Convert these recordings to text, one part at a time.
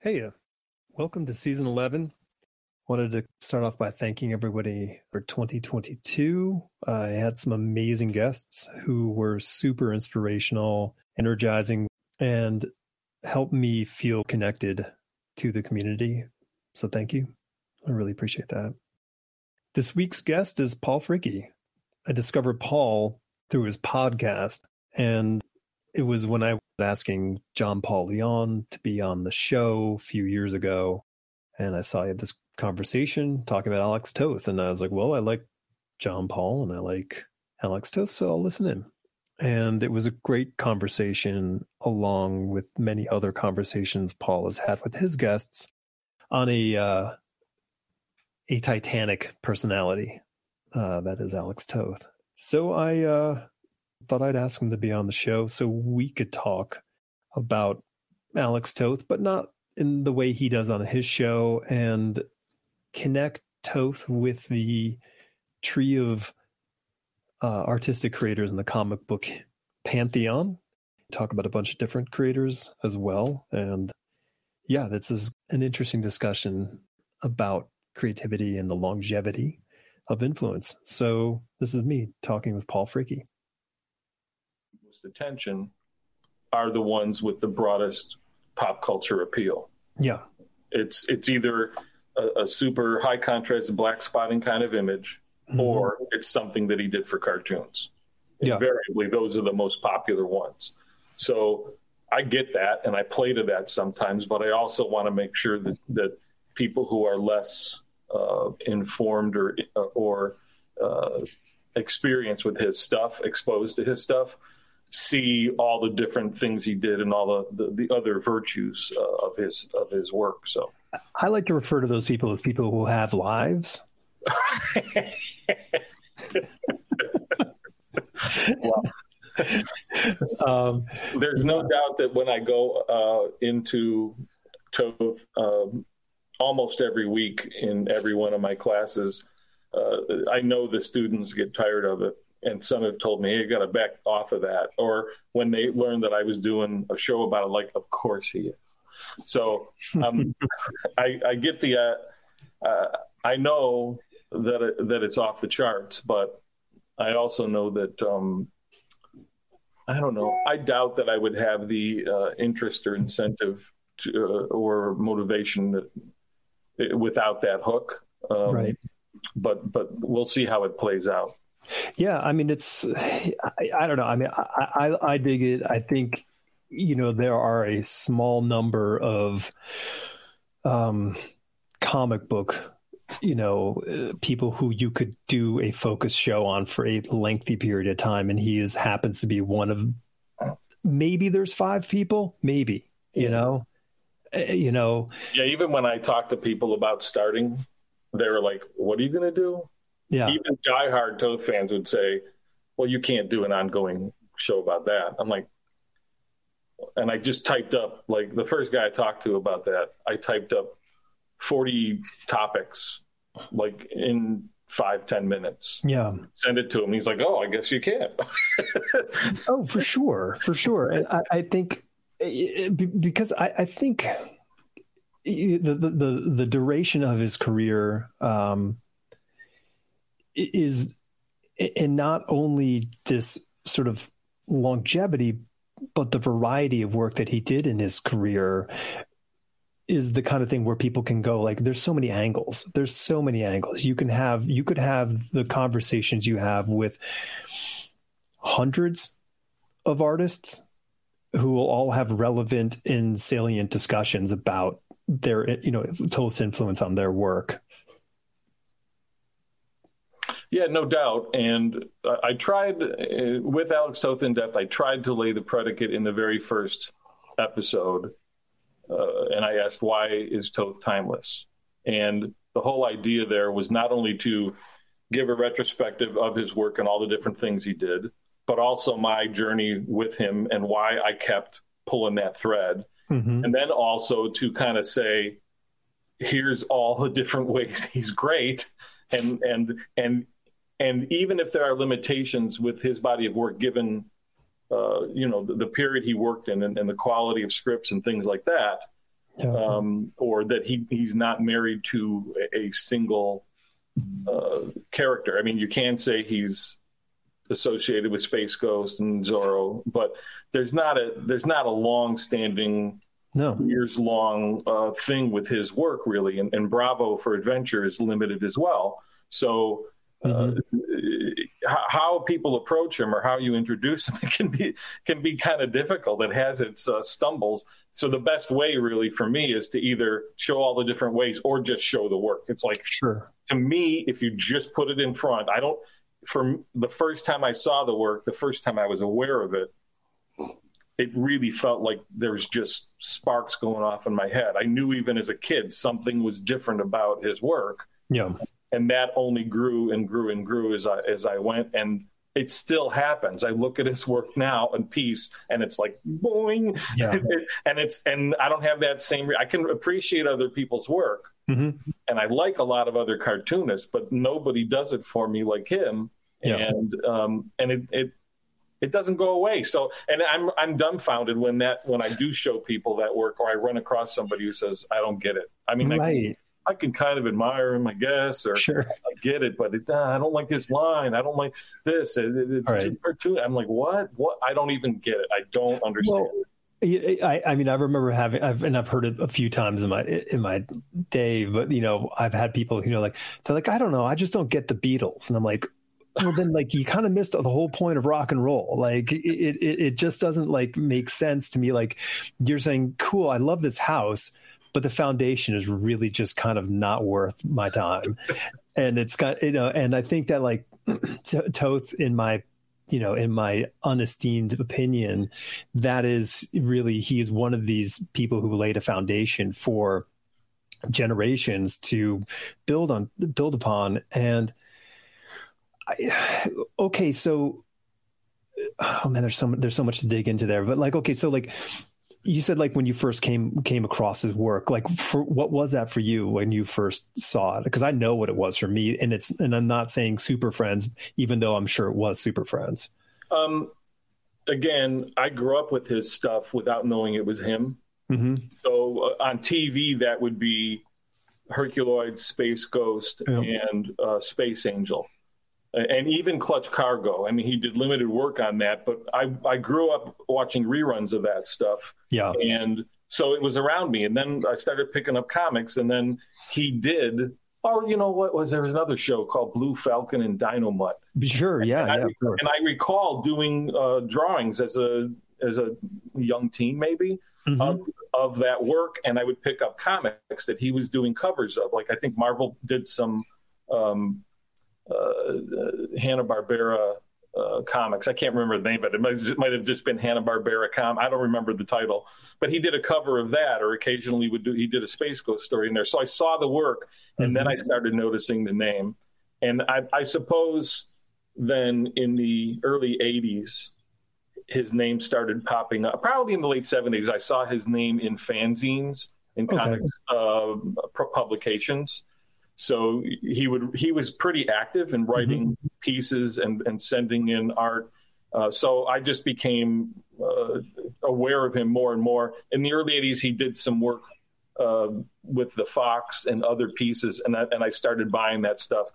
Hey, uh, welcome to season 11. Wanted to start off by thanking everybody for 2022. Uh, I had some amazing guests who were super inspirational, energizing, and helped me feel connected to the community. So thank you. I really appreciate that. This week's guest is Paul Fricke. I discovered Paul through his podcast, and it was when I was asking John Paul Leon to be on the show a few years ago. And I saw this conversation talking about Alex Toth. And I was like, well, I like John Paul and I like Alex Toth, so I'll listen in. And it was a great conversation, along with many other conversations Paul has had with his guests on a uh, a Titanic personality. Uh, that is Alex Toth. So I uh, thought I'd ask him to be on the show so we could talk about Alex Toth, but not in the way he does on his show, and connect Toth with the tree of uh, artistic creators in the comic book pantheon. Talk about a bunch of different creators as well. And yeah, this is an interesting discussion about creativity and the longevity of influence. So this is me talking with Paul Fricke attention are the ones with the broadest pop culture appeal. Yeah. It's it's either a, a super high contrast black spotting kind of image mm-hmm. or it's something that he did for cartoons. Yeah. Invariably those are the most popular ones. So I get that and I play to that sometimes, but I also want to make sure that that people who are less uh, informed or or uh, experienced with his stuff, exposed to his stuff, see all the different things he did and all the, the, the other virtues uh, of his of his work. So I like to refer to those people as people who have lives. um, There's no doubt that when I go uh, into Toth um, almost every week in every one of my classes, uh, I know the students get tired of it and some have told me, hey, you got to back off of that. Or when they learned that I was doing a show about it, like, of course he is. So um, I, I, get the, uh, uh, I know that it, that it's off the charts, but I also know that um, I don't know. I doubt that I would have the uh, interest or incentive to, uh, or motivation that, without that hook. Um, right. But but we'll see how it plays out. Yeah, I mean, it's I, I don't know. I mean, I, I, I dig it. I think you know there are a small number of um, comic book you know uh, people who you could do a focus show on for a lengthy period of time and he is happens to be one of maybe there's five people maybe you know uh, you know yeah even when i talk to people about starting they were like what are you going to do yeah. Even diehard Toth fans would say, well, you can't do an ongoing show about that. I'm like, and I just typed up, like, the first guy I talked to about that, I typed up 40 topics, like, in five ten minutes. Yeah. Send it to him. He's like, oh, I guess you can. oh, for sure. For sure. And I, I think, because I, I think the, the, the, the duration of his career, um, is and not only this sort of longevity but the variety of work that he did in his career is the kind of thing where people can go like there's so many angles. There's so many angles. You can have you could have the conversations you have with hundreds of artists who will all have relevant and salient discussions about their you know Toth's influence on their work yeah, no doubt. And I tried uh, with Alex Toth in depth. I tried to lay the predicate in the very first episode, uh, and I asked why is Toth timeless? And the whole idea there was not only to give a retrospective of his work and all the different things he did, but also my journey with him and why I kept pulling that thread. Mm-hmm. And then also to kind of say, here's all the different ways he's great and and and and even if there are limitations with his body of work, given uh, you know the, the, period he worked in and, and, the quality of scripts and things like that, yeah. um, or that he he's not married to a, a single uh, character. I mean, you can say he's associated with Space Ghost and Zorro, but there's not a there's not a long standing no years long uh, thing with his work really, and, and, Bravo for Adventure is limited as well. So. Uh, mm-hmm. how people approach him or how you introduce him can be can be kind of difficult. It has its uh, stumbles. So the best way, really, for me, is to either show all the different ways or just show the work. It's like sure to me, if you just put it in front, I don't. From the first time I saw the work, the first time I was aware of it, it really felt like there was just sparks going off in my head. I knew even as a kid something was different about his work. Yeah. And that only grew and grew and grew as I as I went and it still happens. I look at his work now in peace and it's like boing. Yeah. and it's and I don't have that same I can appreciate other people's work. Mm-hmm. And I like a lot of other cartoonists, but nobody does it for me like him. Yeah. And um and it, it it doesn't go away. So, and I'm I'm dumbfounded when that when I do show people that work, or I run across somebody who says I don't get it. I mean, right. I, can kind of admire him, I guess, or sure. I get it, but it, uh, I don't like this line. I don't like this. It, it's right. too I'm like, what? What? I don't even get it. I don't understand. Well, I, I mean, I remember having, I've, and I've heard it a few times in my in my day, but you know, I've had people, you know, like they're like, I don't know, I just don't get the Beatles, and I'm like, well then like you kind of missed the whole point of rock and roll like it, it it just doesn't like make sense to me like you're saying cool i love this house but the foundation is really just kind of not worth my time and it's got you know and i think that like toth in my you know in my unesteemed opinion that is really he is one of these people who laid a foundation for generations to build on build upon and I, okay, so oh man, there's so there's so much to dig into there. But like, okay, so like you said, like when you first came came across his work, like for what was that for you when you first saw it? Because I know what it was for me, and it's and I'm not saying Super Friends, even though I'm sure it was Super Friends. Um, again, I grew up with his stuff without knowing it was him. Mm-hmm. So uh, on TV, that would be Herculoid, Space Ghost, yeah. and uh, Space Angel and even Clutch Cargo. I mean, he did limited work on that, but I, I grew up watching reruns of that stuff. Yeah. And so it was around me. And then I started picking up comics, and then he did. Or you know what was there was another show called Blue Falcon and Dynomutt. Sure, yeah, and yeah, I. And I recall doing uh, drawings as a as a young teen, maybe. Mm-hmm. Of, of that work, and I would pick up comics that he was doing covers of. Like I think Marvel did some um, Hanna Barbera uh, comics. I can't remember the name, but it might, it might have just been Hanna Barbera com. I don't remember the title, but he did a cover of that, or occasionally would do. He did a Space Ghost story in there. So I saw the work, and mm-hmm. then I started noticing the name, and I, I suppose then in the early '80s, his name started popping up. Probably in the late '70s, I saw his name in fanzines in okay. comics uh, publications. So he would he was pretty active in writing mm-hmm. pieces and, and sending in art. Uh, so I just became uh, aware of him more and more. In the early '80s, he did some work uh, with the Fox and other pieces, and I, and I started buying that stuff.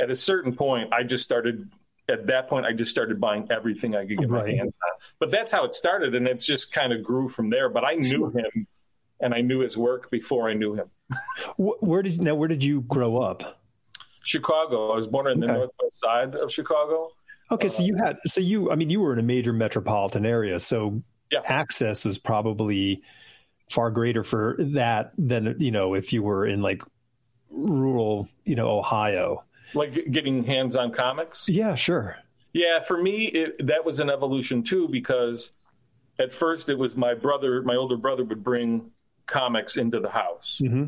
At a certain point, I just started. At that point, I just started buying everything I could get right. my hands on. But that's how it started, and it just kind of grew from there. But I knew sure. him, and I knew his work before I knew him where did now? Where did you grow up? Chicago. I was born in the okay. northwest side of Chicago. Okay, so you uh, had so you I mean you were in a major metropolitan area, so yeah. access was probably far greater for that than you know if you were in like rural you know Ohio. Like getting hands on comics. Yeah, sure. Yeah, for me it, that was an evolution too because at first it was my brother, my older brother would bring comics into the house. Mm-hmm.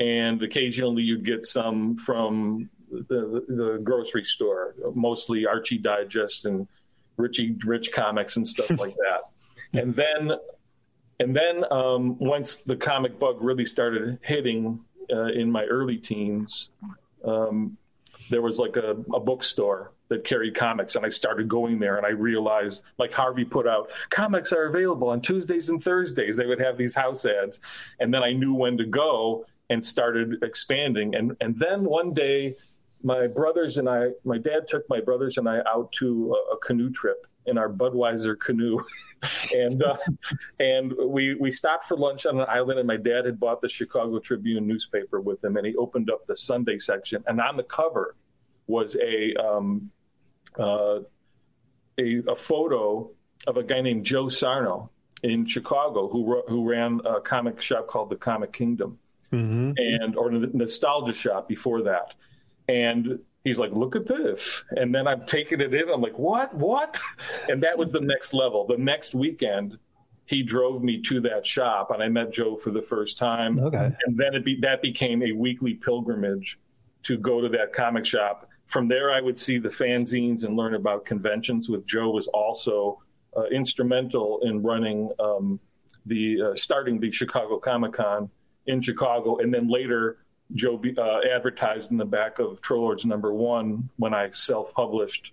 And occasionally you'd get some from the, the grocery store, mostly Archie Digest and Richie Rich comics and stuff like that. And then, and then um, once the comic bug really started hitting uh, in my early teens, um, there was like a, a bookstore that carried comics and I started going there and I realized like Harvey put out comics are available on Tuesdays and Thursdays. They would have these house ads and then I knew when to go and started expanding and and then one day my brothers and I my dad took my brothers and I out to a, a canoe trip in our Budweiser canoe and uh, and we we stopped for lunch on an island and my dad had bought the Chicago Tribune newspaper with him and he opened up the Sunday section and on the cover was a um, uh, a, a, photo of a guy named Joe Sarno in Chicago who who ran a comic shop called the Comic Kingdom, mm-hmm. and or the Nostalgia Shop before that, and he's like, "Look at this," and then I'm taking it in. I'm like, "What? What?" And that was the next level. The next weekend, he drove me to that shop, and I met Joe for the first time. Okay, and then it be, that became a weekly pilgrimage to go to that comic shop from there, I would see the fanzines and learn about conventions. With Joe was also uh, instrumental in running um, the uh, starting the Chicago Comic Con in Chicago, and then later Joe uh, advertised in the back of Trollords number one when I self published,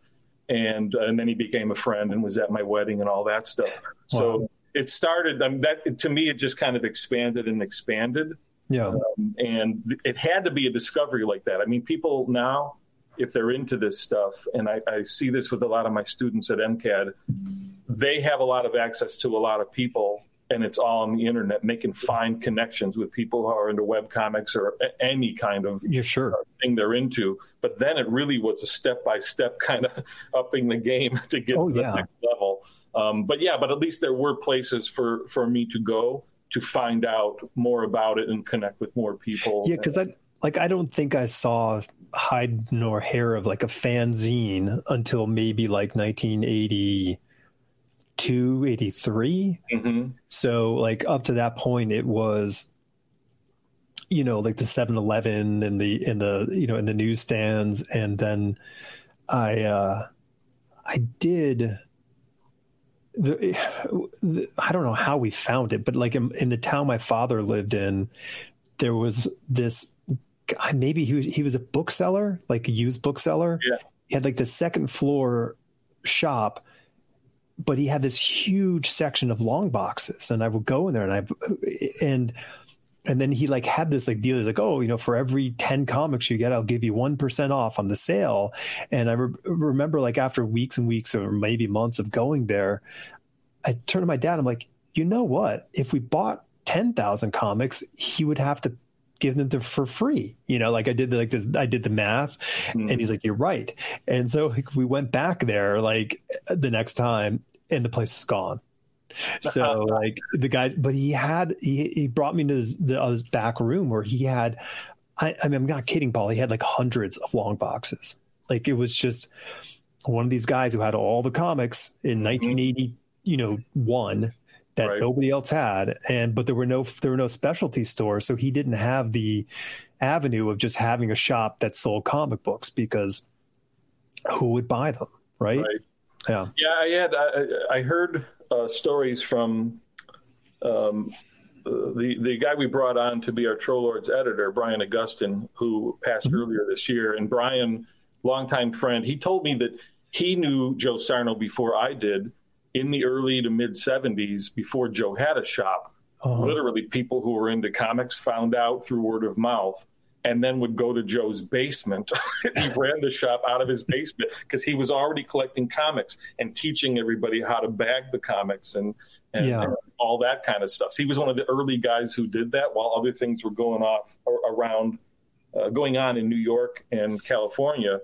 and uh, and then he became a friend and was at my wedding and all that stuff. Wow. So it started. I mean, that to me, it just kind of expanded and expanded. Yeah, um, and it had to be a discovery like that. I mean, people now if they're into this stuff, and I, I, see this with a lot of my students at MCAD, they have a lot of access to a lot of people, and it's all on the internet. And they can find connections with people who are into web comics or any kind of yeah, sure. thing they're into. But then it really was a step by step kind of upping the game to get oh, to the yeah. next level. Um, but yeah, but at least there were places for for me to go to find out more about it and connect with more people. Yeah, because I like I don't think I saw hide nor hair of like a fanzine until maybe like 1982, 83. Mm-hmm. So like up to that point, it was, you know, like the 7-Eleven and the in the you know in the newsstands, and then I uh, I did. The, the, I don't know how we found it, but like in, in the town my father lived in, there was this God, maybe he was, he was a bookseller, like a used bookseller. Yeah. He had like the second floor shop, but he had this huge section of long boxes, and I would go in there and I and and then he like had this like deal. He's like, oh, you know, for every ten comics you get, I'll give you one percent off on the sale. And I re- remember like after weeks and weeks or maybe months of going there, I turned to my dad. I'm like, you know what? If we bought ten thousand comics, he would have to give them to, for free. You know, like I did the, like this, I did the math mm. and he's like, you're right. And so like, we went back there like the next time and the place is gone. So like the guy, but he had, he, he brought me to his, the, uh, his back room where he had, I, I mean, I'm not kidding, Paul. He had like hundreds of long boxes. Like it was just one of these guys who had all the comics in 1980, mm-hmm. you know, one that right. nobody else had and but there were no there were no specialty stores so he didn't have the avenue of just having a shop that sold comic books because who would buy them right, right. yeah yeah i had i, I heard uh, stories from um, the the guy we brought on to be our Trollords editor brian augustine who passed mm-hmm. earlier this year and brian longtime friend he told me that he knew joe sarno before i did in the early to mid 70s, before Joe had a shop, uh-huh. literally people who were into comics found out through word of mouth and then would go to Joe's basement. he ran the shop out of his basement because he was already collecting comics and teaching everybody how to bag the comics and, and, yeah. and, all that kind of stuff. So he was one of the early guys who did that while other things were going off around, uh, going on in New York and California.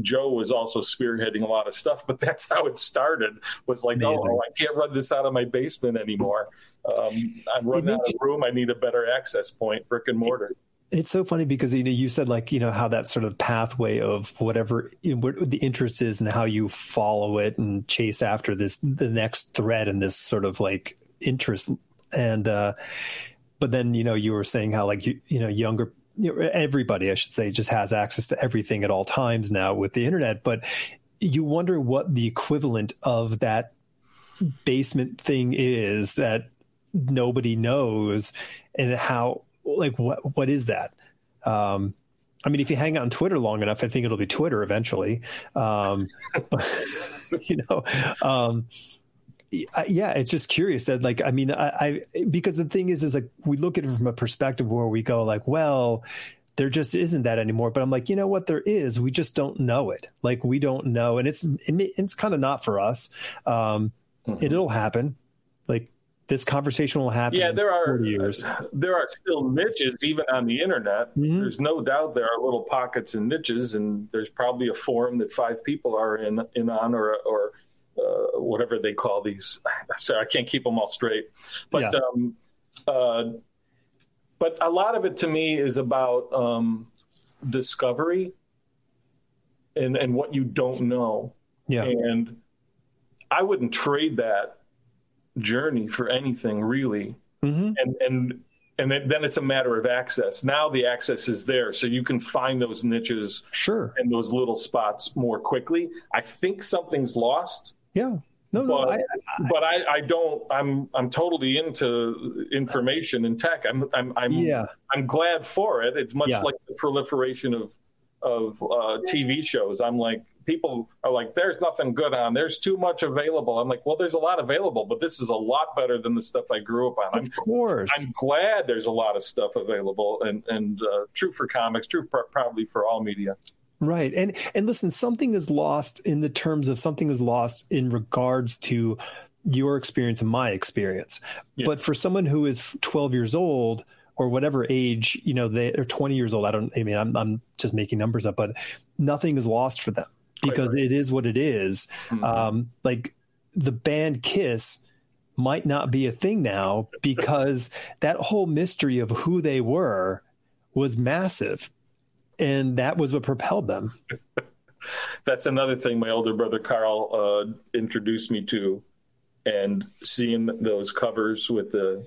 Joe was also spearheading a lot of stuff, but that's how it started. Was like, oh, Amazing. oh, I can't run this out of my basement anymore. Um, I'm running out of room. I need a better access point, brick and mortar. It's so funny because you know you said like you know how that sort of pathway of whatever what the interest is and how you follow it and chase after this the next thread and this sort of like interest and uh but then you know you were saying how like you you know younger everybody, I should say, just has access to everything at all times now with the internet. But you wonder what the equivalent of that basement thing is that nobody knows and how like what what is that um I mean, if you hang out on Twitter long enough, I think it'll be Twitter eventually. Um, you know, um, yeah, it's just curious that, like, I mean, I, I, because the thing is, is like we look at it from a perspective where we go, like, well, there just isn't that anymore. But I'm like, you know what? There is. We just don't know it. Like, we don't know, and it's it's kind of not for us. Um, mm-hmm. It'll happen. Like this conversation will happen. Yeah, there are years. there are still niches even on the internet. Mm-hmm. There's no doubt there are little pockets and niches, and there's probably a forum that five people are in in on or or uh, whatever they call these. I'm sorry, I can't keep them all straight, but. Yeah. Um, uh, but a lot of it to me is about um, discovery and and what you don't know. Yeah. And I wouldn't trade that journey for anything really. Mm-hmm. And and and then it's a matter of access. Now the access is there, so you can find those niches, sure, and those little spots more quickly. I think something's lost. Yeah, no, but, no, I, I, but I, I don't. I'm I'm totally into information and tech. I'm I'm I'm yeah. I'm glad for it. It's much yeah. like the proliferation of of uh, TV shows. I'm like people are like, "There's nothing good on. There's too much available." I'm like, "Well, there's a lot available, but this is a lot better than the stuff I grew up on." Of I'm, course, I'm glad there's a lot of stuff available, and and uh, true for comics, true for, probably for all media. Right. And and listen, something is lost in the terms of something is lost in regards to your experience and my experience. Yeah. But for someone who is 12 years old or whatever age, you know, they are 20 years old, I don't I mean I'm I'm just making numbers up, but nothing is lost for them because right. it is what it is. Mm-hmm. Um, like the band Kiss might not be a thing now because that whole mystery of who they were was massive and that was what propelled them. That's another thing my older brother Carl uh, introduced me to, and seeing those covers with the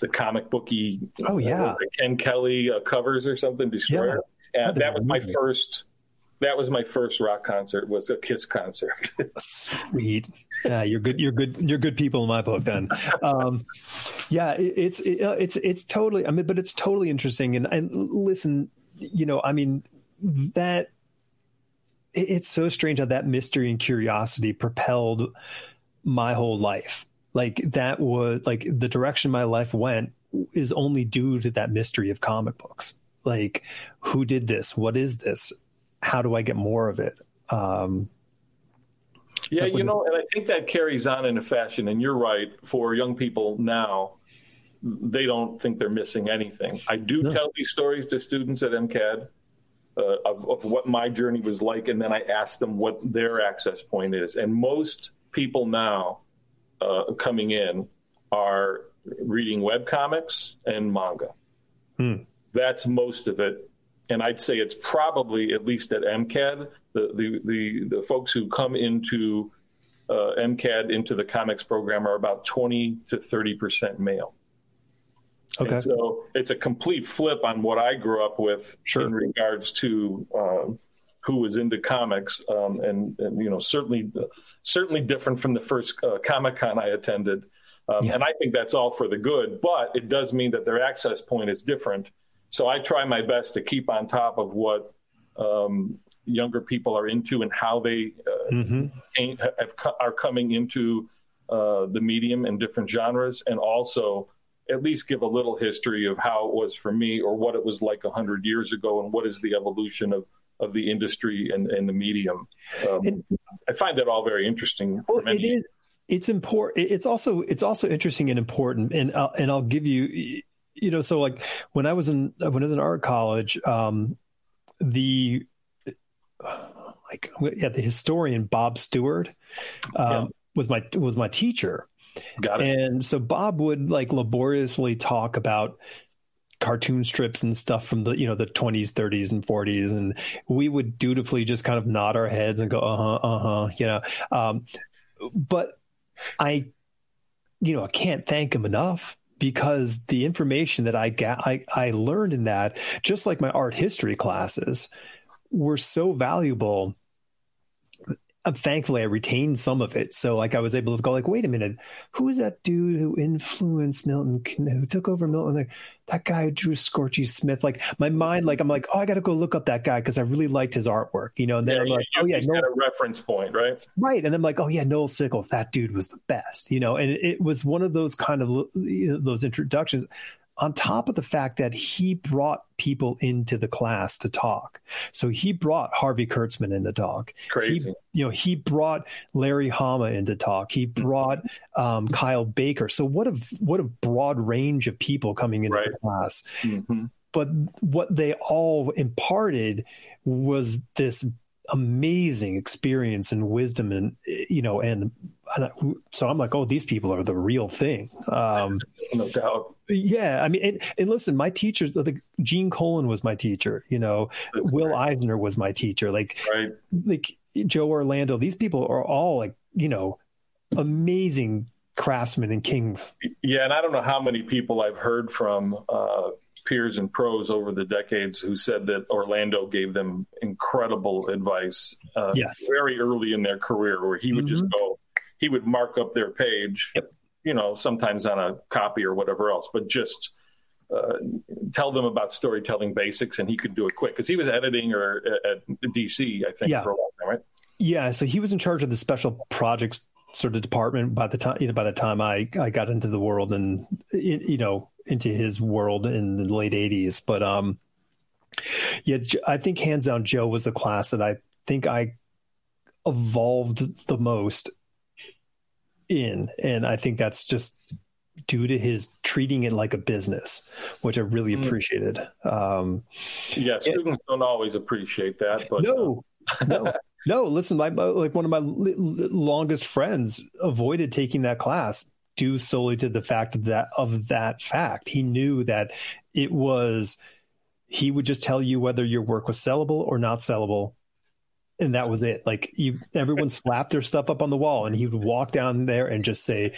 the comic booky, oh yeah, uh, Ken Kelly uh, covers or something. Destroyer, yeah. and that was my first. That was my first rock concert. Was a Kiss concert. Sweet. Yeah, you're good. You're good. You're good people in my book. Then, um, yeah, it, it's it, uh, it's it's totally. I mean, but it's totally interesting. And and listen, you know, I mean, that it's so strange how that mystery and curiosity propelled my whole life. Like that was like the direction my life went is only due to that mystery of comic books. Like, who did this? What is this? How do I get more of it? Um, yeah, you know, and I think that carries on in a fashion. And you're right. For young people now, they don't think they're missing anything. I do no. tell these stories to students at MCAD uh, of, of what my journey was like, and then I ask them what their access point is. And most people now uh, coming in are reading web comics and manga. Hmm. That's most of it. And I'd say it's probably at least at MCAD, the the the, the folks who come into uh, MCAD into the comics program are about 20 to 30 percent male. Okay. And so it's a complete flip on what I grew up with sure. in regards to um, who was into comics, um, and, and, you know certainly certainly different from the first uh, Comic Con I attended. Um, yeah. And I think that's all for the good, but it does mean that their access point is different. So I try my best to keep on top of what um, younger people are into and how they uh, mm-hmm. have, are coming into uh, the medium and different genres, and also at least give a little history of how it was for me or what it was like 100 years ago and what is the evolution of, of the industry and, and the medium. Um, I find that all very interesting. Well, it is. It's important. It's also it's also interesting and important. And I'll, and I'll give you, you know, so like when I was in when I was in art college, um, the like yeah, the historian Bhob Stewart um, yeah. was my was my teacher, Got it. And so Bhob would like laboriously talk about cartoon strips and stuff from the you know the 20s 30s and 40s and we would dutifully just kind of nod our heads and go uh-huh uh-huh you know um, but i you know i can't thank him enough because the information that i got I, I learned in that just like my art history classes were so valuable Uh, thankfully I retained some of it. So like I was able to go like, wait a minute, who is that dude who influenced Milton, who took over Milton? Like, that guy Drew Scorchy Smith. Like my mind, like I'm like, oh, I got to go look up that guy because I really liked his artwork, you know. And then yeah, I'm like, you, oh yeah, Noel, a reference point, right? Right, and I'm like, oh yeah, Noel Sickles, that dude was the best, you know. And it, it was one of those kind of those introductions on top of the fact that he brought people into the class to talk. So he brought Harvey Kurtzman in to talk. Crazy. He, you know, he brought Larry Hama in to talk. He brought um, Kyle Baker. So what a what a broad range of people coming into right. the class. Mm-hmm. But what they all imparted was this amazing experience and wisdom and you know and, and so I'm like, oh, these people are the real thing. Um, no doubt. Yeah, I mean, and, and listen, my teachers, like Gene Colan was my teacher. You know, That's Will. Eisner was my teacher. Like, right. like Joe Orlando. These people are all like, you know, amazing craftsmen and kings. Yeah, and I don't know how many people I've heard from uh, peers and pros over the decades who said that Orlando gave them incredible advice. Uh, yes, very early in their career, where he would mm-hmm. just go, he would mark up their page. Yep you know, sometimes on a copy or whatever else, but just uh, tell them about storytelling basics, and he could do it quick because he was editing or at, DC, I think, yeah. for a long time, right? Yeah, so he was in charge of the special projects sort of department by the time you know by the time I I got into the world and you know into his world in the late '80s, but um, yeah, I think hands down Joe was a class that I think I evolved the most in. And I think that's just due to his treating it like a business, which I really mm. appreciated. Um, yeah, students don't always appreciate that, but no, uh... no, no. Listen, my, like one of my longest friends avoided taking that class due solely to the fact that of that fact. He knew that it was. He would just tell you whether your work was sellable or not sellable and that was it. Like you, everyone slapped their stuff up on the wall, and he would walk down there and just say,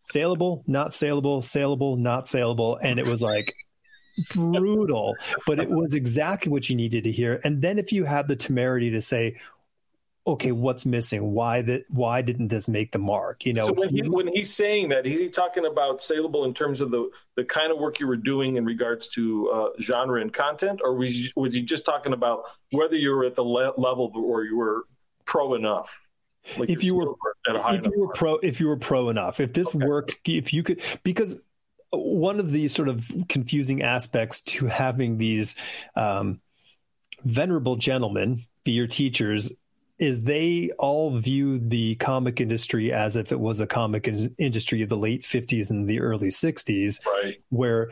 "Saleable, not saleable, saleable, not saleable," and it was like brutal, but it was exactly what you needed to hear. And then if you had the temerity to say, okay, what's missing? Why that? Why didn't this make the mark? You know, so when, he, when he's saying that, is he talking about saleable in terms of the the kind of work you were doing in regards to uh, genre and content, or was he, was he just talking about whether you were at the le- level or you were pro enough? Like if you were if you were mark? pro if you were pro enough, if this okay. work, if you could, because one of the sort of confusing aspects to having these um, venerable gentlemen be your teachers is they all viewed the comic industry as if it was a comic in- industry of the late 50s and the early 60s right. where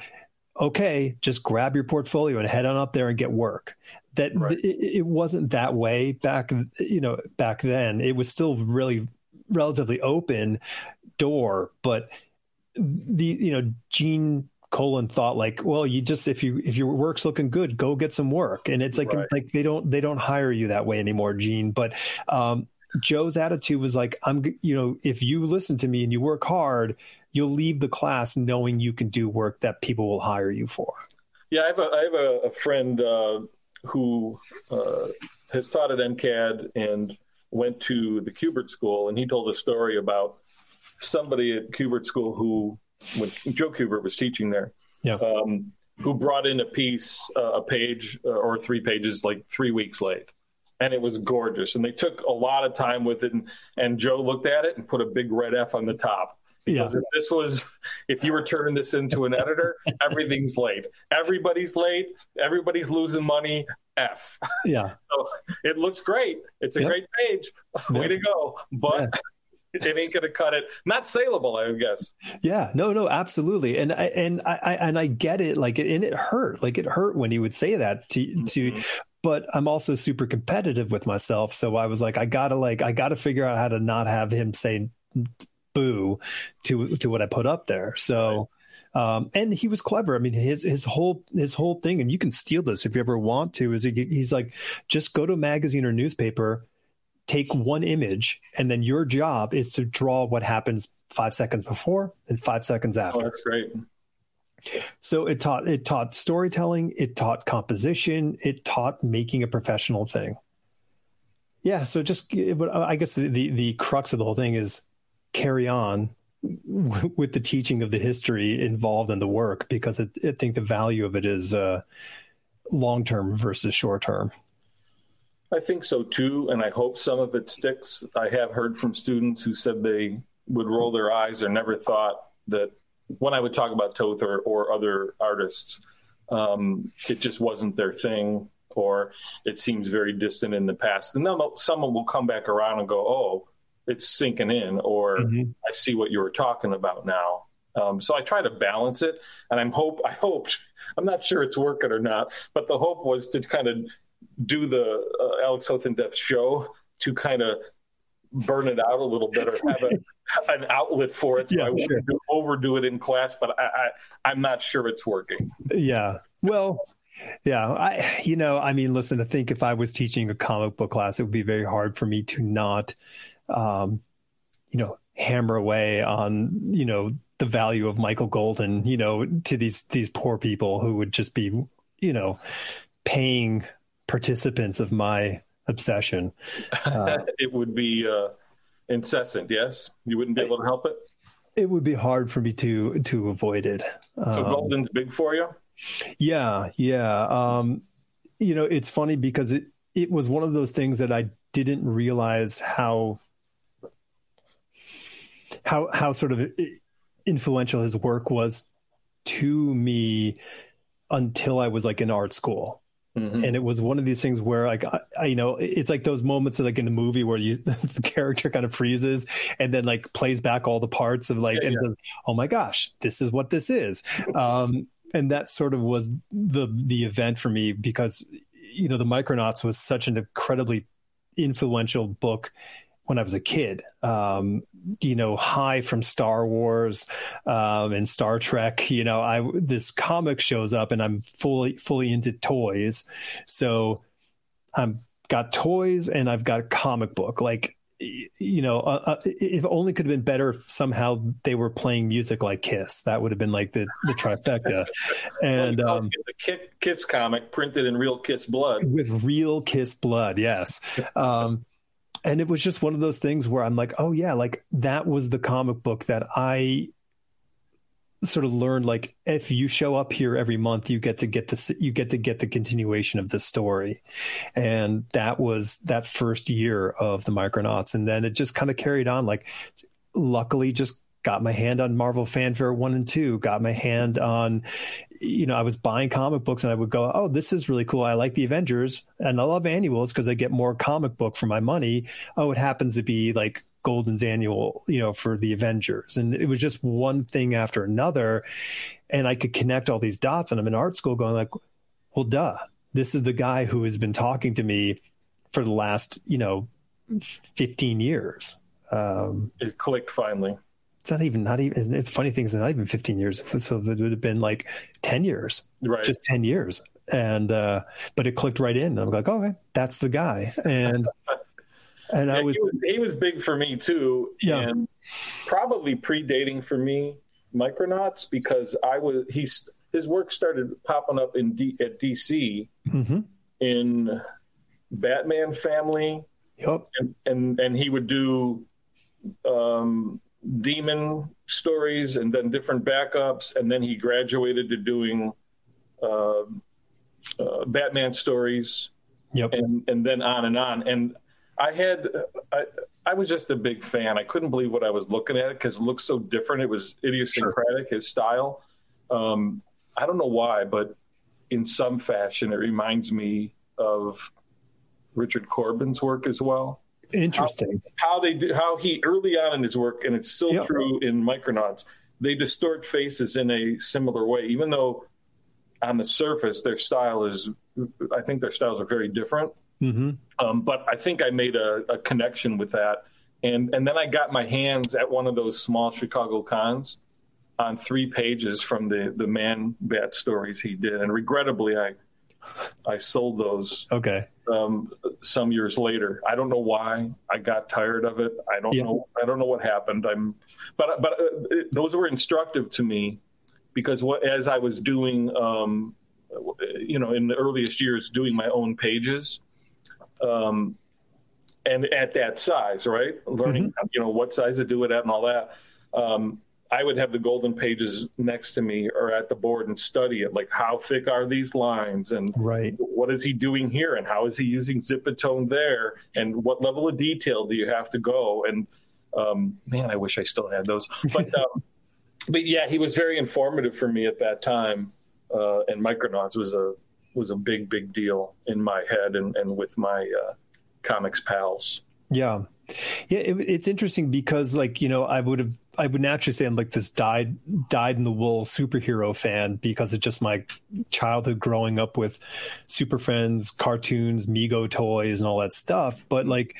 okay just grab your portfolio and head on up there and get work that right. it, it, wasn't that way back you know back then it was still really relatively open door but the you know gene Colan thought like, well, you just if you if your work's looking good, go get some work. And it's like right. like they don't they don't hire you that way anymore, Gene. But um, Joe's attitude was like, I'm you know, if you listen to me and you work hard, you'll leave the class knowing you can do work that people will hire you for. Yeah, I have a I have a, a friend uh, who uh, has taught at MCAD and went to the Kubert School, and he told a story about somebody at Kubert School who when Joe Kubert was teaching there. Yeah. Um, who brought in a piece, uh, a page uh, or three pages, like three weeks late, and it was gorgeous. And they took a lot of time with it. And, and Joe looked at it and put a big red F on the top. Yeah. If this was, if you were turning this into an editor, everything's late. Everybody's late. Everybody's losing money. F. Yeah. so it looks great. It's a yep. great page. Way yep. to go. But. Yeah it ain't going to cut it. Not saleable, I guess. Yeah, no, no, absolutely. And I and I and I get it. Like, and it hurt. Like it hurt when he would say that to mm-hmm. to. But I'm also super competitive with myself, so I was like, I gotta like, I gotta figure out how to not have him say boo to to what I put up there. So. Um, and he was clever. I mean, his his whole his whole thing, and you can steal this if you ever want to. Is he, he's like, just go to a magazine or newspaper, take one image and then your job is to draw what happens five seconds before and five seconds oh, after. Oh, that's great. So it taught it taught storytelling, it taught composition, it taught making a professional thing. yeah, so just but I guess the, the the crux of the whole thing is carry on with the teaching of the history involved in the work because it, I think the value of it is uh, long term versus short term. I think so too, and I hope some of it sticks. I have heard from students who said they would roll their eyes or never thought that when I would talk about Toth or, or other artists, um, it just wasn't their thing, or it seems very distant in the past. And then someone will come back around and go, "Oh, it's sinking in," or mm-hmm. "I see what you were talking about now." Um, so I try to balance it, and I'm hope I hoped I'm not sure it's working or not, but the hope was to kind of do the uh, Alex Toth in depth show to kind of burn it out a little bit or have a, an outlet for it. So yeah, I wouldn't sure. overdo it in class, but I, I, am not sure it's working. Yeah. Well, yeah. I, you know, I mean, listen, I think if I was teaching a comic book class, it would be very hard for me to not, um, you know, hammer away on, you know, the value of Michael Golden, you know, to these, these poor people who would just be, you know, paying participants of my obsession. Uh, it would be uh, incessant. Yes, you wouldn't be able to help it. It would be hard for me to to avoid it. So um, Golden's big for you. Yeah, yeah. Um, you know, it's funny because it it was one of those things that I didn't realize how how how sort of influential his work was to me until I was like in art school. Mm-hmm. And it was one of these things where, like, I, I, you know, it's like those moments, of like in the movie where you the character kind of freezes and then like plays back all the parts of like, yeah, and yeah. says, "Oh my gosh, this is what this is." Um, and that sort of was the the event for me because you know the Micronauts was such an incredibly influential book when I was a kid. Um, you know, high from Star Wars um, and Star Trek. You know, I this comic shows up and I'm fully fully into toys, so I'm got toys and I've got a comic book. Like, you know, uh, uh, if only could have been better if somehow they were playing music like Kiss. That would have been like the, the trifecta. And um, the Kiss comic printed in real Kiss blood with real Kiss blood. Yes. Um, and it was just one of those things where I'm like, oh yeah, like that was the comic book that I sort of learned like if you show up here every month you get to get this you get to get the continuation of the story. And that was that first year of the micronauts. And then it just kind of carried on like luckily just got my hand on Marvel Fanfare 1 and 2, got my hand on, you know, I was buying comic books and I would go, oh, this is really cool. I like the Avengers and I love annuals because I get more comic book for my money. Oh, it happens to be like Golden's annual, you know, for the Avengers. And it was just one thing after another. And I could connect all these dots. And I'm in art school going like, well, duh, this is the guy who has been talking to me for the last, you know, 15 years. Um, it clicked finally it's not even not even it's funny things not even 15 years. So it would have been like 10 years right. just 10 years. And uh but it clicked right in. And i'm like okay that's the guy. And and yeah, i was he, was he, was big for me too. Yeah. And probably predating for me micronauts because i was he's his work started popping up in D, at dc mm-hmm. in batman family. Yep and, and and he would do um demon stories and then different backups, and then he graduated to doing uh, uh, Batman stories. Yep. And and then on and on. And I had I, I was just a big fan. I couldn't believe what I was looking at because it looked so different. It was idiosyncratic, sure. his style. Um, I don't know why, but in some fashion, it reminds me of Richard Corbin's work as well. Interesting. How, how, they do, how he early on in his work, and it's still yep. true in Micronauts, they distort faces in a similar way, even though on the surface their style is, I think their styles are very different. Mm-hmm. Um, but I think I made a, a, connection with that, and and then I got my hands at one of those small Chicago cons on three pages from the the man bat stories he did, and regrettably I I sold those. Okay. Um, some years later, I don't know why I got tired of it. I don't yeah. know. I don't know what happened. I'm, but but uh, it, those were instructive to me because what as I was doing, um, you know, in the earliest years, doing my own pages, um, and at that size, right? Learning, mm-hmm. you know, what size to do it at and all that. Um, I would have the Golden pages next to me or at the board and study it. Like, how thick are these lines? And right. what is he doing here? And how is he using zip-a-tone there? And what level of detail do you have to go? And um, man, I wish I still had those. But, uh, but yeah, he was very informative for me at that time. Uh, and Micronauts was a was a big, big deal in my head and, and with my uh, comics pals. Yeah. Yeah. It, it's interesting because, like, you know, I would have, I would naturally say I'm like this dyed, dyed in the wool superhero fan because it's just my childhood growing up with Super Friends, cartoons, Mego toys, and all that stuff. But like,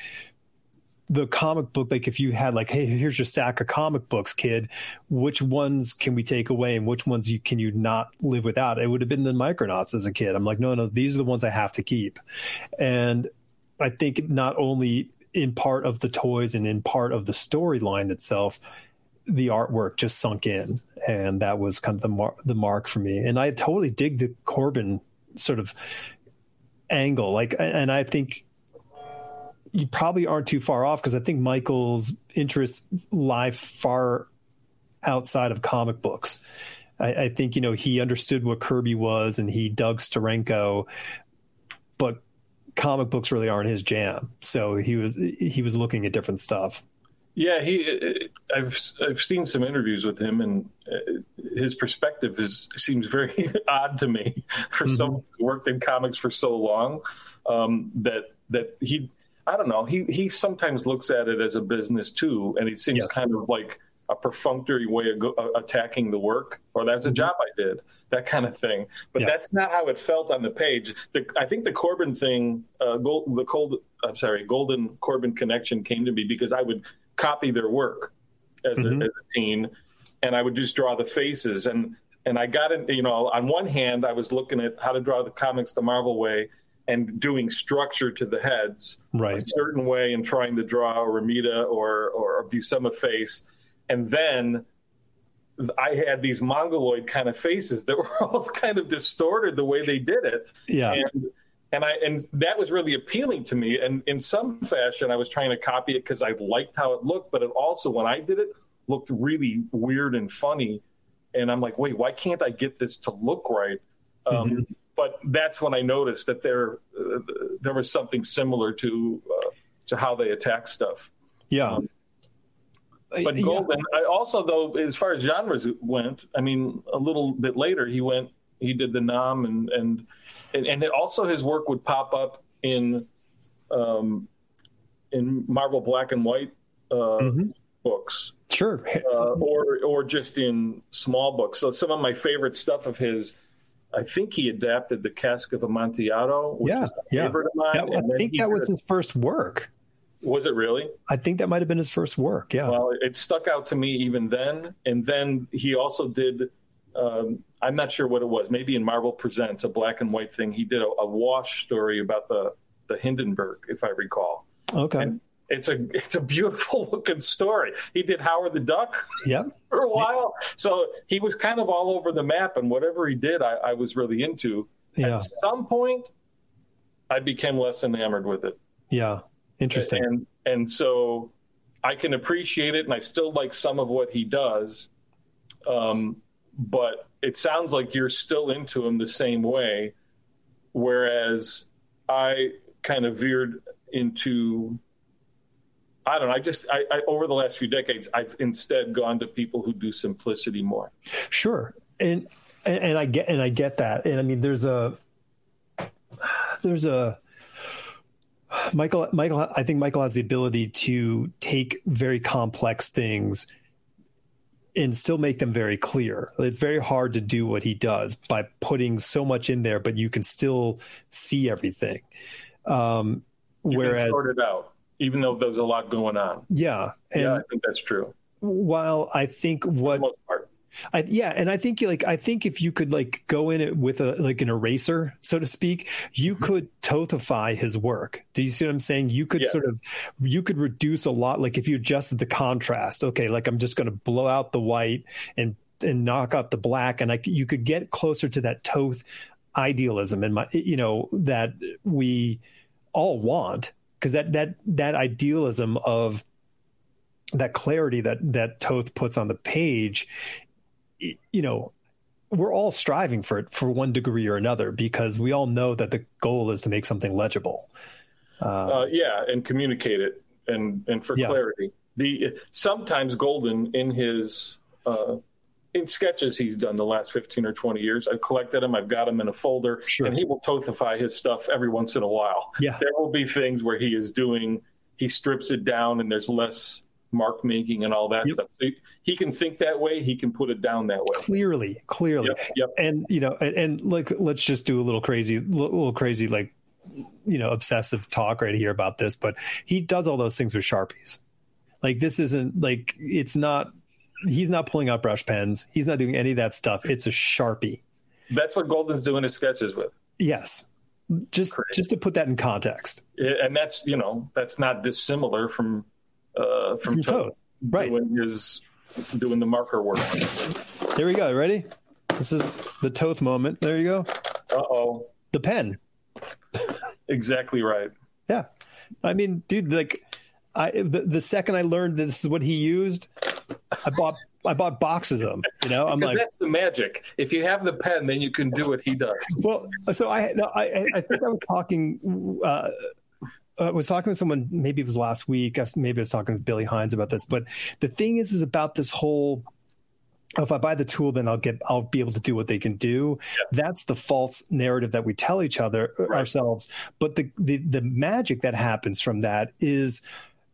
the comic book like if you had like hey here's your sack of comic books kid. Which ones can we take away and which ones you can you not live without? It would have been the micronauts as a kid. I'm like no no these are the ones i have to keep. And i think not only in part of the toys and in part of the storyline itself the artwork just sunk in and that was kind of the mar- the mark for me and i totally dig the Corben sort of angle like and i think you probably aren't too far off because I think Michael's interests lie far outside of comic books. I, I, think you know he understood what Kirby was and he dug Steranko, but comic books really aren't his jam. So he was he was looking at different stuff. Yeah, he. I've I've seen some interviews with him, and uh, his perspective is seems very odd to me for mm-hmm. someone who worked in comics for so long. Um, that that he I don't know. He he sometimes looks at it as a business too, and it seems yes. kind of like a perfunctory way of go, uh, attacking the work, or that's a mm-hmm. job I did, that kind of thing. But yeah. that's not how it felt on the page. The, I think the Corben thing, uh, gold, the cold, I'm sorry, Golden Corben connection came to me because I would copy their work as, mm-hmm. a, as a teen, and I would just draw the faces and. And I got it, you know, on one hand, I was looking at how to draw the comics the Marvel way, and doing structure to the heads right. a certain way and trying to draw a Romita or or a Buscema face, and then I had these mongoloid kind of faces that were all kind of distorted the way they did it. Yeah. And, and I and that was really appealing to me. And in some fashion, I was trying to copy it because I liked how it looked, but it also when I did it looked really weird and funny. And I'm like, wait, why can't I get this to look right? Um, mm-hmm but that's when I noticed that there uh, there was something similar to uh, to how they attack stuff. Yeah. Um, but Golden, yeah. I also though, as far as genres went, I mean, a little bit later he went, he did the Nam, and and and, and also his work would pop up in um, in Marvel Black and White uh, mm-hmm. books, sure, uh, or or just in small books. So some of my favorite stuff of his I think he adapted the Cask of Amontillado. yeah, yeah. That, I think that was his first work. Was it really? I think that might have been his first work. Yeah. Well, it stuck out to me even then, and then he also did. Um, I'm not sure what it was. Maybe in Marvel Presents, a black and white thing. He did a, a wash story about the the Hindenburg, if I recall. Okay. And it's a it's a beautiful looking story. He did Howard the Duck yep. for a while, so he was kind of all over the map, and whatever he did, I, I was really into. Yeah. At some point, I became less enamored with it. Yeah, interesting. And and so I can appreciate it, and I still like some of what he does. Um, but it sounds like you're still into him the same way, whereas I kind of veered into I don't know. I just I, I, over the last few decades, I've instead gone to people who do simplicity more. Sure, and, and and I get and I get that, and I mean, there's a there's a Michael Michael I think Michael has the ability to take very complex things and still make them very clear. It's very hard to do what he does by putting so much in there, but you can still see everything. Um, you whereas sort it out even though there's a lot going on. Yeah, and yeah, I think that's true. While I think what I, yeah, and I think like I think if you could like go in it with a like an eraser, so to speak, you mm-hmm. could tothify his work. Do you see what I'm saying? You could yeah. sort of you could reduce a lot. Like if you adjusted the contrast, okay, like I'm just going to blow out the white and and knock out the black, and I you could get closer to that Toth idealism and my you know that we all want because that that that idealism of that clarity that that Toth puts on the page, you know, we're all striving for it for one degree or another because we all know that the goal is to make something legible. Uh, uh, yeah, and communicate it and and for yeah. clarity. The sometimes Golden in his uh, in sketches he's done the last 15 or 20 years. I've collected them. I've got them in a folder sure. and he will tothify his stuff every once in a while. Yeah. There will be things where he is doing, he strips it down and there's less mark making and all that yep. stuff. So he can think that way. He can put it down that way. Clearly, clearly. Yep, yep. And, you know, and, and like, let's just do a little crazy, little crazy, like, you know, obsessive talk right here about this, but he does all those things with Sharpies. Like this isn't like, it's not he's not pulling out brush pens. He's not doing any of that stuff. It's a sharpie. That's what Golden's doing his sketches with. Yes, just Crazy. just to put that in context. And that's you know that's not dissimilar from uh, from, Toth, right? Doing his doing the marker work. Here we go. Ready? This is the Toth moment. There you go. Uh oh. The pen. exactly right. Yeah, I mean, dude, like, I the, the second I learned this is what he used, I bought I bought boxes of them. You know, I'm like that's the magic. If you have the pen, then you can do what he does. Well, so I no, I I think I was talking. Uh, I was talking with someone. Maybe it was last week. Maybe I was talking with Billy Hines about this. But the thing is, is about this whole oh, if I buy the tool, then I'll get I'll be able to do what they can do. Yeah. That's the false narrative that we tell each other uh, right. ourselves. But the, the the magic that happens from that is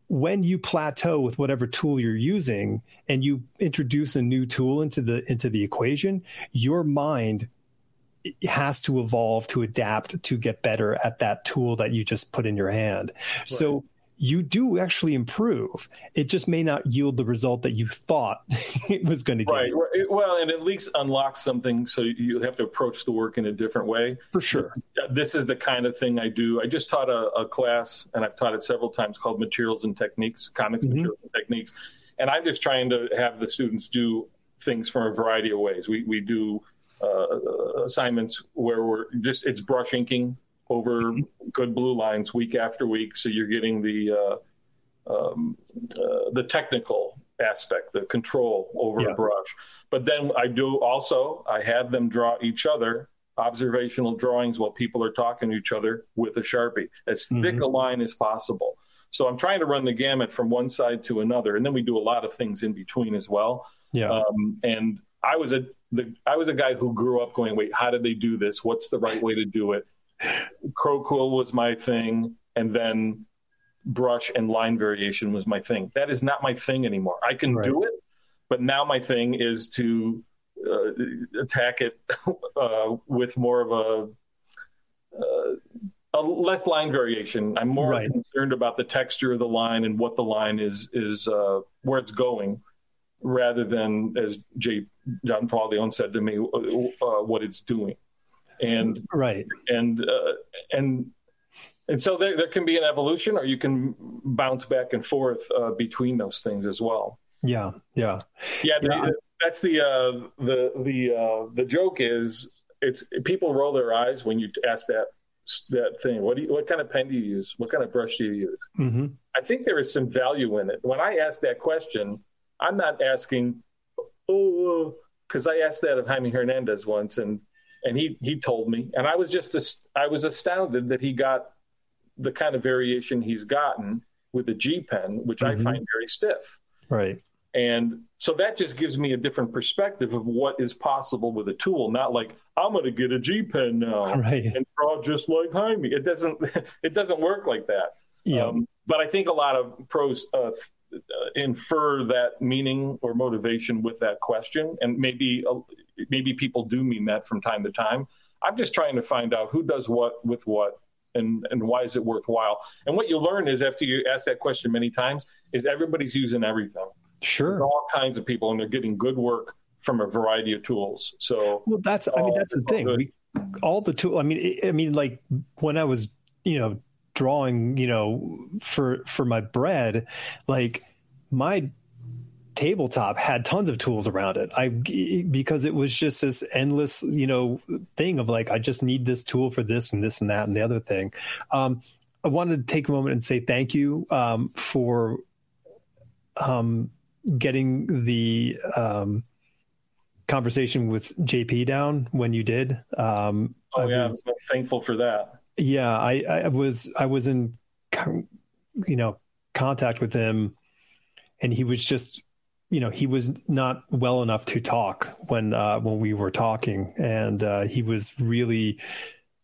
when you plateau with whatever tool you're using and you introduce a new tool into the into the equation your mind has to evolve to adapt to get better at that tool that you just put in your hand right. so you do actually improve. It just may not yield the result that you thought it was going to right. Right. Well, and at least unlock something so you have to approach the work in a different way. For sure. This is the kind of thing I do. I just taught a, a class, and I've taught it several times, called Materials and Techniques, Comics mm-hmm. Materials and Techniques. And I'm just trying to have the students do things from a variety of ways. We, we do uh, assignments where we're just, it's brush inking over good blue lines week after week. So you're getting the uh, um, uh, the technical aspect, the control over yeah. a brush. But then I do also I have them draw each other observational drawings while people are talking to each other with a sharpie, as mm-hmm. thick a line as possible. So I'm trying to run the gamut from one side to another, and then we do a lot of things in between as well. Yeah. Um, and I was a the I was a guy who grew up going, wait, how did they do this? What's the right way to do it? Crow quill was my thing, and then brush and line variation was my thing. That is not my thing anymore. I can right. do it, but now my thing is to uh, attack it uh, with more of a, uh, a less line variation. I'm more right. concerned about the texture of the line and what the line is is uh, where it's going, rather than as J. John Paul Leon said to me, uh, uh, what it's doing and right and uh, and and so there, there can be an evolution or you can bounce back and forth uh, between those things as well yeah yeah yeah, the, yeah. that's the uh, the the uh, the joke is it's people roll their eyes when you ask that that thing what do you, what kind of pen do you use what kind of brush do you use mm-hmm. i think there is some value in it when i ask that question i'm not asking oh because i asked that of jaime hernandez once and and he he told me, and I was just I was astounded that he got the kind of variation he's gotten with the G pen, which mm-hmm. I find very stiff. Right. And so that just gives me a different perspective of what is possible with a tool. Not like I'm going to get a G pen now right. and draw just like Jaime. It doesn't. It doesn't work like that. Yeah. Um, but I think a lot of pros uh, uh, infer that meaning or motivation with that question, and maybe uh, maybe people do mean that from time to time. I'm just trying to find out who does what with what and and why is it worthwhile. And what you learn is after you ask that question many times is everybody's using everything. Sure, There's all kinds of people, and they're getting good work from a variety of tools. So well, that's I mean that's the thing. We, all the tool. I mean, I mean, like when I was you know drawing, you know, for for my bread, like my tabletop had tons of tools around it. I because it was just this endless, you know, thing of like I just need this tool for this and this and that and the other thing. Um, I wanted to take a moment and say thank you um, for um, getting the um, conversation with JP down when you did. Um, oh yeah, was, I'm thankful for that. Yeah, I, I was I was in you know contact with him, and he was just you know he was not well enough to talk when uh, when we were talking, and uh, he was really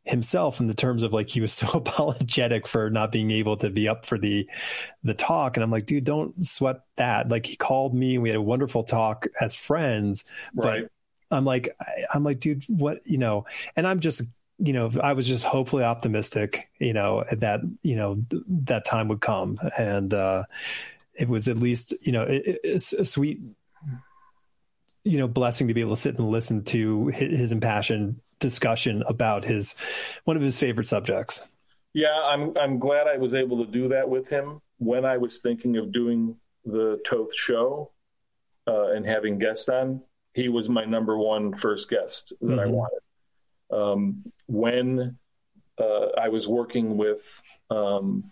himself in the terms of like he was so apologetic for not being able to be up for the the talk. And i'm like dude don't sweat that. Like he called me and we had a wonderful talk as friends right. but i'm like i'm like dude what you know? And i'm just you know i was just hopefully optimistic you know that you know that time would come and uh it was at least you know it, it's a sweet you know blessing to be able to sit and listen to his, his impassioned discussion about his one of his favorite subjects. Yeah, I'm I'm glad I was able to do that with him when I was thinking of doing the Toth show uh, and having guests on. He was my number one first guest that mm-hmm. I wanted. Um, when uh, I was working with um,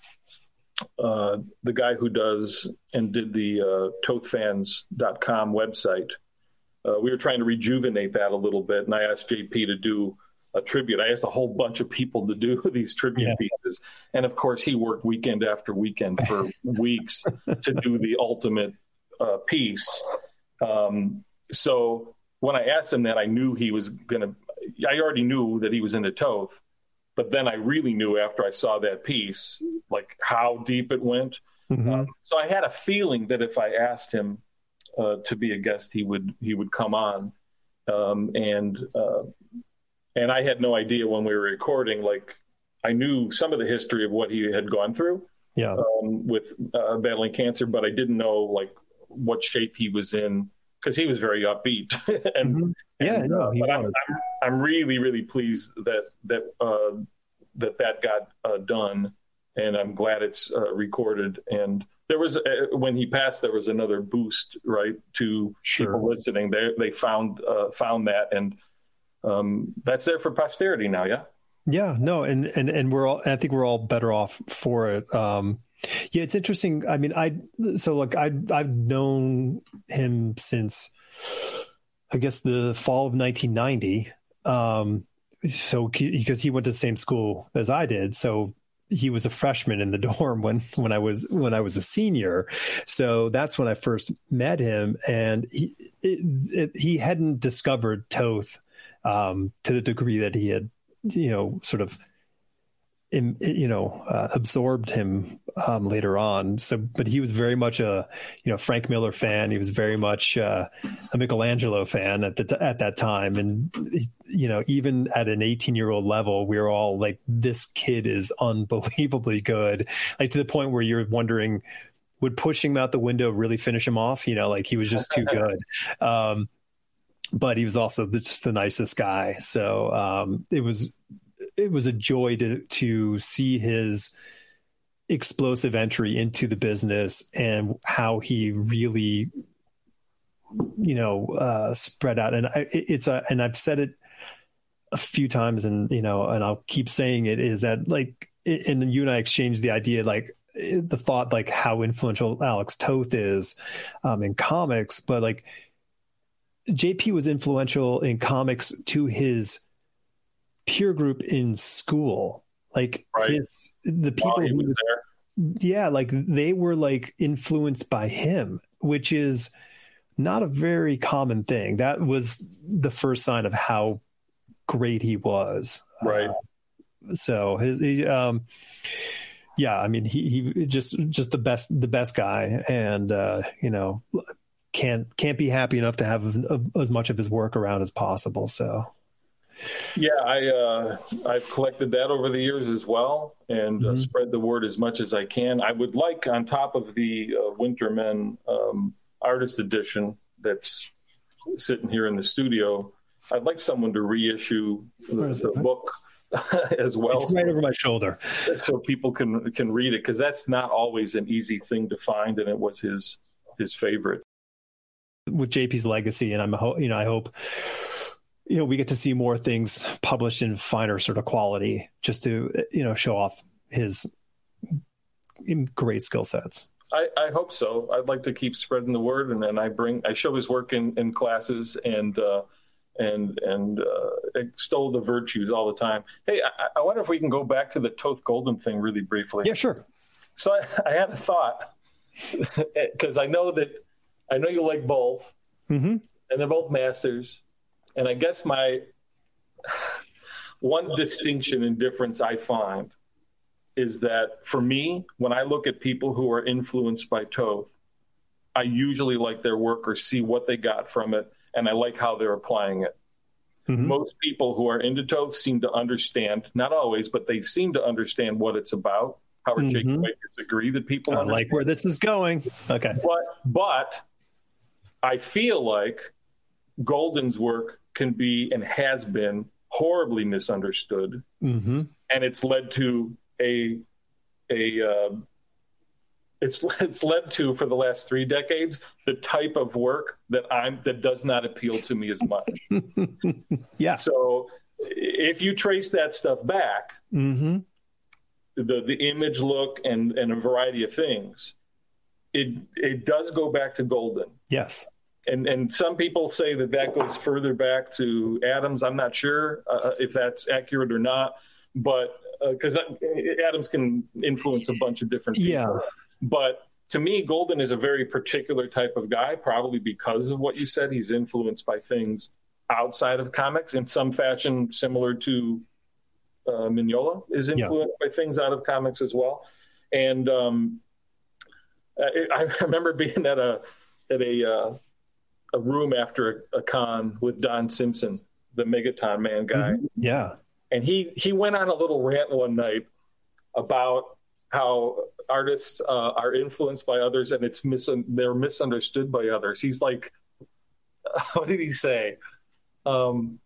uh, the guy who does and did the uh, tothfans.com website, uh, we were trying to rejuvenate that a little bit, and I asked JP to do a tribute. I asked a whole bunch of people to do these tribute yeah. pieces, and of course, he worked weekend after weekend for weeks to do the ultimate uh, piece. Um, so when I asked him that, I knew he was going to. I already knew that he was into Toth, but then I really knew after I saw that piece, like how deep it went. Mm-hmm. Um, so I had a feeling that if I asked him uh, to be a guest, he would he would come on, um, and uh, and I had no idea when we were recording. Like I knew some of the history of what he had gone through, yeah, um, with uh, battling cancer, but I didn't know like what shape he was in because he was very upbeat. and mm-hmm. yeah, and, no, but I'm, I'm, I'm, really really pleased that that uh, that that got uh, done, and I'm glad it's uh, recorded. And there was uh, when he passed there was another boost right to sure. people listening. They they found uh, found that. And um, that's there for posterity now yeah? Yeah no and and and we're all i think we're all better off for it. Um, yeah it's interesting i mean i so like i i've known him since i guess the fall of 1990 um, so because he went to the same school as I did, so he was a freshman in the dorm when when I was when I was a senior. So that's when I first met him, and he it, it, he hadn't discovered Toth um, to the degree that he had, you know, sort of in, you know uh, absorbed him um, later on. So, but he was very much a you know Frank Miller fan. He was very much uh, a Michelangelo fan at the t- at that time, and you know even at an 18 year old level, we were all like, "This kid is unbelievably good," like to the point where you're wondering, would pushing him out the window really finish him off? You know, like he was just too good. Um, but he was also just the nicest guy. So um, it was it was a joy to to see his explosive entry into the business and how he really you know uh, spread out. And I, it's a and I've said it a few times and you know and I'll keep saying it is that like and you and I exchanged the idea like the thought like how influential Alex Toth is um, in comics but like JP was influential in comics to his peer group in school. Like right. his the people who was there. Yeah, like they were like influenced by him, which is not a very common thing. That was the first sign of how great he was. Right. Uh, so his he, um yeah, I mean he he just just the best the best guy and uh you know can't can't be happy enough to have as much of his work around as possible. So yeah, I uh, I've collected that over the years as well, and uh, mm-hmm. uh, spread the word as much as I can. I would like, on top of the uh, Winter Men um, artist edition that's sitting here in the studio, I'd like someone to reissue the, the book as well, it's right over my shoulder, so people can can read it because that's not always an easy thing to find, and it was his his favorite. With JP's legacy, and I'm you know I hope you know, we get to see more things published in finer sort of quality just to, you know, show off his great skill sets. I, I, hope so. I'd like to keep spreading the word, and then I bring I show his work in, in classes and uh, and and uh, extol the virtues all the time. Hey, I, I, wonder if we can go back to the Toth Golden thing really briefly. Yeah, sure. So I, I had a thought because I know that I know you like both, mm-hmm. and they're both masters, and I guess my one distinction and difference I find is that for me, when I look at people who are influenced by Toth, I usually like their work or see what they got from it, and I like how they're applying it. Mm-hmm. Most people who are into Toth seem to understand, not always, but they seem to understand what it's about. Howard mm-hmm. Jake Quakers agree that people I like where this is going. Okay. But, but I feel like Golden's work can be and has been horribly misunderstood. Mm-hmm. And it's led to a a uh, it's it's led to for the last three decades the type of work that I'm that does not appeal to me as much. yeah. So if you trace that stuff back, mm-hmm. the the image, look, and and a variety of things, it it does go back to Golden. Yes. And and some people say that that goes further back to Adams. I'm not sure uh, if that's accurate or not, but because uh, Adams can influence a bunch of different people. Yeah. But to me, Golden is a very particular type of guy, probably because of what you said. He's influenced by things outside of comics in some fashion, similar to uh, Mignola is influenced yeah. by things out of comics as well. And um, I, I, remember being at a at a uh, a room after a, a, con with Don Simpson, the Megaton Man guy. Mm-hmm. Yeah, and he he went on a little rant one night about how artists uh, are influenced by others and it's mis- they're misunderstood by others. He's like, what did he say? Um,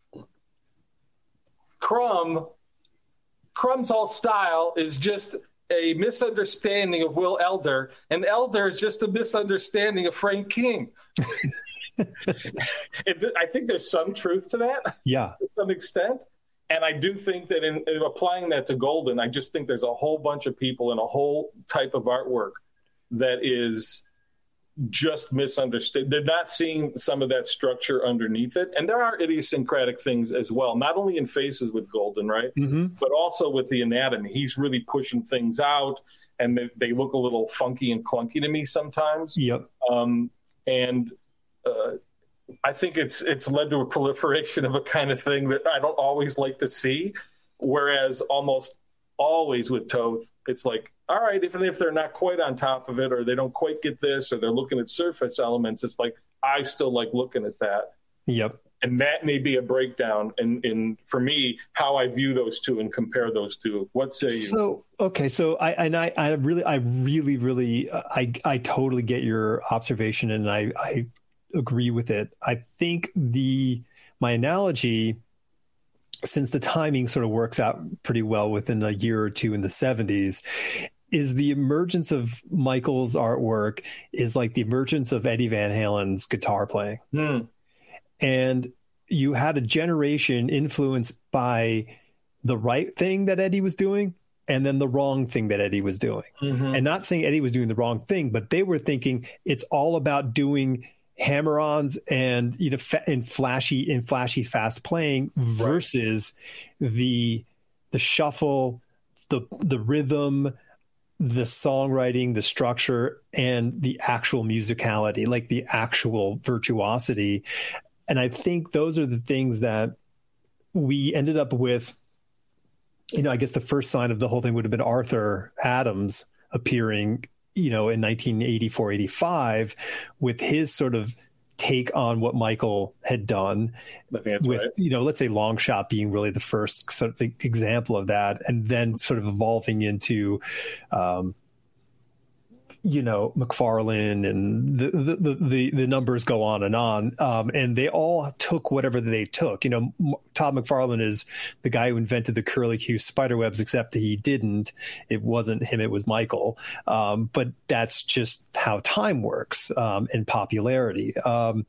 Crumb, Crumb's whole style is just a misunderstanding of Will Elder, and Elder is just a misunderstanding of Frank King. it, I think there's some truth to that. Yeah, to some extent. And I do think that in, in, applying that to Golden, I just think there's a whole bunch of people and a whole type of artwork that is just misunderstood. They're not seeing some of that structure underneath it. And there are idiosyncratic things as well, not only in faces with Golden, right? Mm-hmm. But also with the anatomy. He's really pushing things out and they, they look a little funky and clunky to me sometimes. Yep. Um, and uh, I think it's it's led to a proliferation of a kind of thing that I don't always like to see. Whereas almost always with Toth, it's like, all right, even if they're not quite on top of it, or they don't quite get this, or they're looking at surface elements, it's like I still like looking at that. Yep. And that may be a breakdown in, in for me how I view those two and compare those two. What say you? So okay, so I and I, I really I really really I I totally get your observation and I I agree with it. I think the my analogy, since the timing sort of works out pretty well within a year or two in the 70s, is the emergence of Michael's artwork is like the emergence of Eddie Van Halen's guitar playing. Mm. And you had a generation influenced by the right thing that Eddie was doing and then the wrong thing that Eddie was doing. Mm-hmm. And not saying Eddie was doing the wrong thing, but they were thinking it's all about doing hammer-ons and you know in flashy in flashy fast playing versus right. the the shuffle the the rhythm the songwriting the structure and the actual musicality like the actual virtuosity and i think those are the things that we ended up with you know i guess the first sign of the whole thing would have been arthur adams appearing you know, in 1984, 85 with his sort of take on what Michael had done with, right. you know, let's say Longshot being really the first sort of example of that. And then sort of evolving into, um, you know McFarlane and the, the the the numbers go on and on, um, and they all took whatever they took. You know, Todd McFarlane is the guy who invented the curlicue spider webs, except he didn't. It wasn't him; it was Michael. Um, but that's just how time works um, and popularity. Um,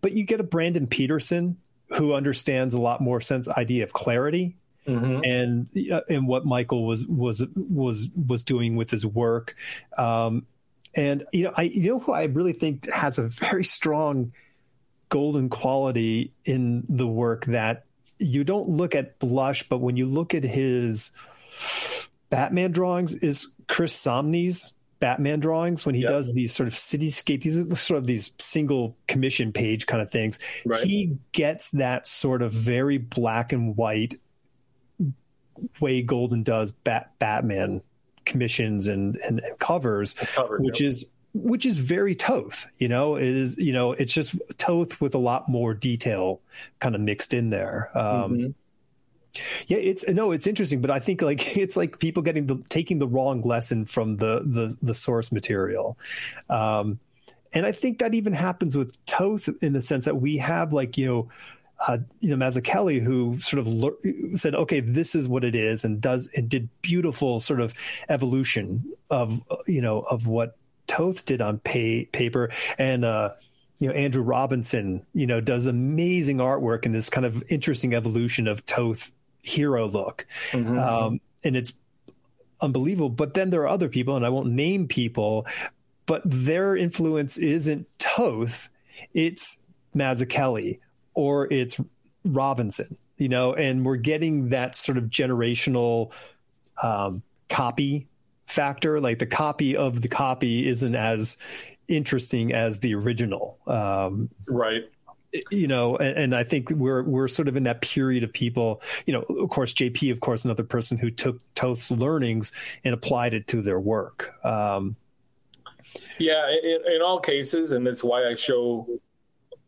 but you get a Brandon Peterson who understands a lot more sense idea of clarity mm-hmm. and uh, and what Michael was was was was doing with his work. Um, and you know, I you know who I really think has a very strong golden quality in the work that you don't look at blush, but when you look at his Batman drawings, is Chris Samnee's Batman drawings when he yep. does these sort of cityscape, these are sort of these single commission page kind of things. Right. He gets that sort of very black and white way Golden does Bat- Batman commissions and, and, and covers, cover, which is which is very Toth. You know, it is you know it's just Toth with a lot more detail kind of mixed in there. Um, mm-hmm. Yeah, it's no, it's interesting, but I think like it's like people getting the taking the wrong lesson from the the the source material. Um, and I think that even happens with Toth in the sense that we have like you know. Uh, you know Mazzucchelli, who sort of le- said, "Okay, this is what it is," and does and did beautiful sort of evolution of you know of what Toth did on pay, paper, and uh, you know Andrew Robinson, you know, does amazing artwork in this kind of interesting evolution of Toth hero look. Mm-hmm. Um, and it's unbelievable. But then there are other people, and I won't name people, but their influence isn't Toth, it's Mazzucchelli or it's Robinson, you know, and we're getting that sort of generational um, copy factor. Like the copy of the copy isn't as interesting as the original. Um, right you know, and, and, I think we're we're sort of in that period of people. You know, of course, JP, of course, another person who took Toth's learnings and applied it to their work. Um, yeah, in, in, all cases, and that's why I show,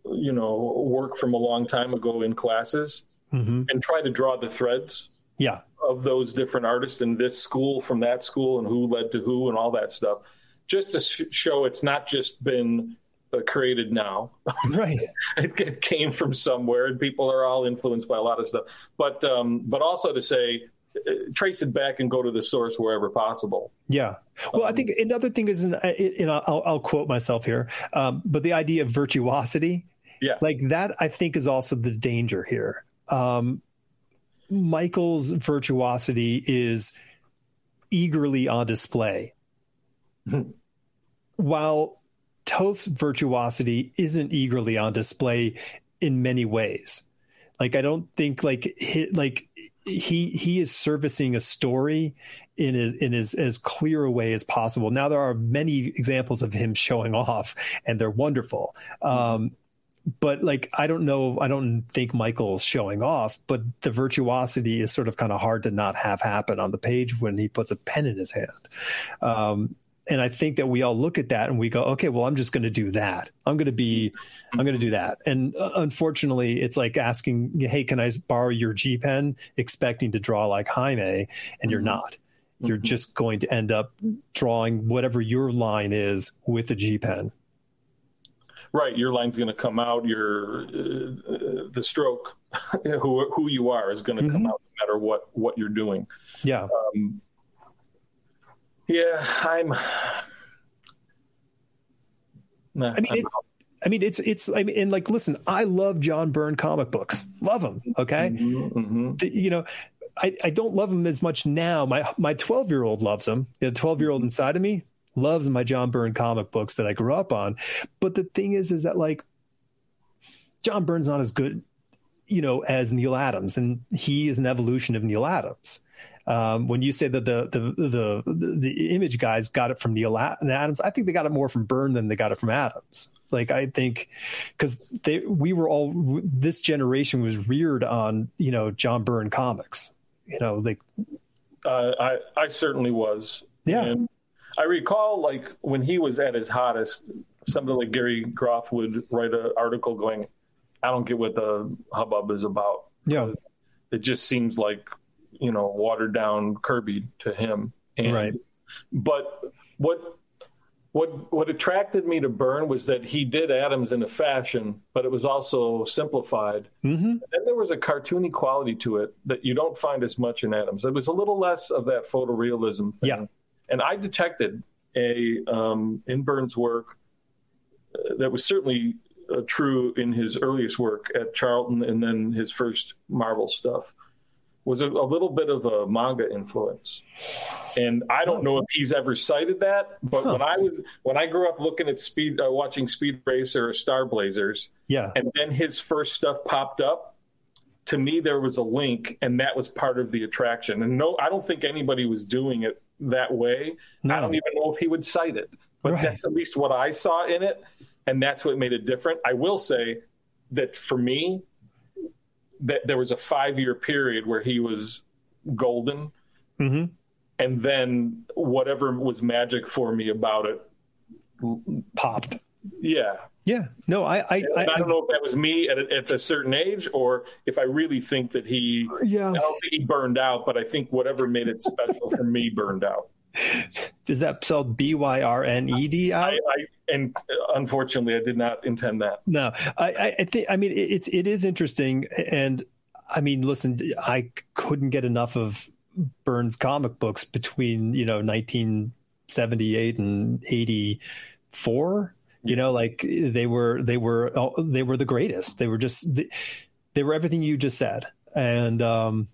you know, work from a long time ago in classes mm-hmm. and try to draw the threads. Yeah. Of those different artists in this school from that school and who led to who and all that stuff, just to show it's not just been uh, created now. Right. it, it, came from somewhere, and people are all influenced by a lot of stuff. But um, but also to say, trace it back and go to the source wherever possible. Yeah. Well, um, I think another thing is, and I'll, I'll, quote myself here, um, but the idea of virtuosity, yeah, like that, I think is also the danger here. Um, Michael's virtuosity is eagerly on display. While Toth's virtuosity isn't eagerly on display in many ways. Like I don't think like he, like he he is servicing a story in his, in as as clear a way as possible. Now there are many examples of him showing off, and they're wonderful. Um, but like I don't know, I don't think Michael's showing off, but the virtuosity is sort of kind of hard to not have happen on the page when he puts a pen in his hand. Um, and I think that we all look at that and we go, okay, well, I'm just going to do that. I'm going to be, I'm going to do that. And uh, unfortunately, it's like asking, hey, can I borrow your G pen, expecting to draw like Jaime, and mm-hmm. you're not. You're mm-hmm. just going to end up drawing whatever your line is with a G pen. Right, your line's going to come out. Your uh, the stroke, who who you are, is going to mm-hmm. come out no matter what what you're doing. Yeah. Um, yeah, I'm. I mean, it, I mean, it's it's. I mean, and like, listen, I love John Byrne comic books. Love them. Okay, mm-hmm, mm-hmm. The, you know, I, I don't love them as much now. My my twelve year old loves them. The twelve year old inside of me loves my John Byrne comic books that I grew up on. But the thing is, is that like John Byrne's not as good, you know, as Neal Adams, and he is an evolution of Neal Adams. Um, when you say that the, the, the the image guys got it from Neal Adams, I think they got it more from Byrne than they got it from Adams. Like I think because they we were all this generation was reared on you know John Byrne comics. You know, like uh, I I certainly was. Yeah. And I recall like when he was at his hottest, something like Gary Groth would write an article going, "I don't get what the hubbub is about." Yeah. It just seems like you know watered down Kirby to him. And, right. But what what what attracted me to Byrne was that he did Adams in a fashion, but it was also simplified. Mm-hmm. And then there was a cartoony quality to it that you don't find as much in Adams. It was a little less of that photorealism thing. Yeah. And I detected a um, in Byrne's work uh, that was certainly uh, true in his earliest work at Charlton and then his first Marvel stuff was a, a, little bit of a manga influence. And I don't know if he's ever cited that, but huh. when I was when I grew up looking at speed, uh, watching Speed Racer or Star Blazers, yeah, and then his first stuff popped up. To me, there was a link, and that was part of the attraction. And no, I don't think anybody was doing it that way. No. I don't even know if he would cite it, but right. that's at least what I saw in it, and that's what made it different. I will say that for me, that there was a five year period where he was golden. Mm-hmm. And then whatever was magic for me about it popped. Yeah. Yeah. No, I, I, I, I, don't know if that was me at a, at a certain age or if I really think that he, yeah, I don't think he burned out, but I think whatever made it special for me burned out. Is that spelled B Y R N E D? I, I, and unfortunately, I did not intend that. No, I, I think. I mean, it's it is interesting, and I mean, listen, I couldn't get enough of Byrne's comic books between you know 1978 and 84. You know, like they were they were they were the greatest. They were just they, they were everything you just said, and um,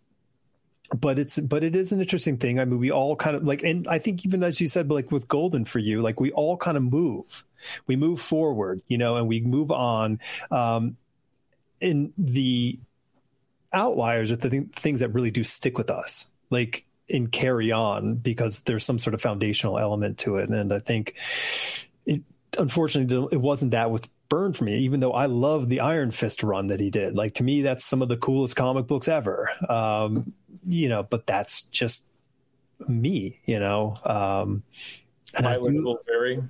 but it's but it is an interesting thing. I mean, we all kind of like, and I think even as you said, like with Golden for you, like we all kind of move, we move forward, you know, and we move on. Um, in the outliers are the th- things that really do stick with us, like and carry on because there's some sort of foundational element to it. And I think it unfortunately it wasn't that with Byrne for me, even though I love the Iron Fist run that he did. Like to me, that's some of the coolest comic books ever. Um, you know, but that's just me, you know. Um, and I do, very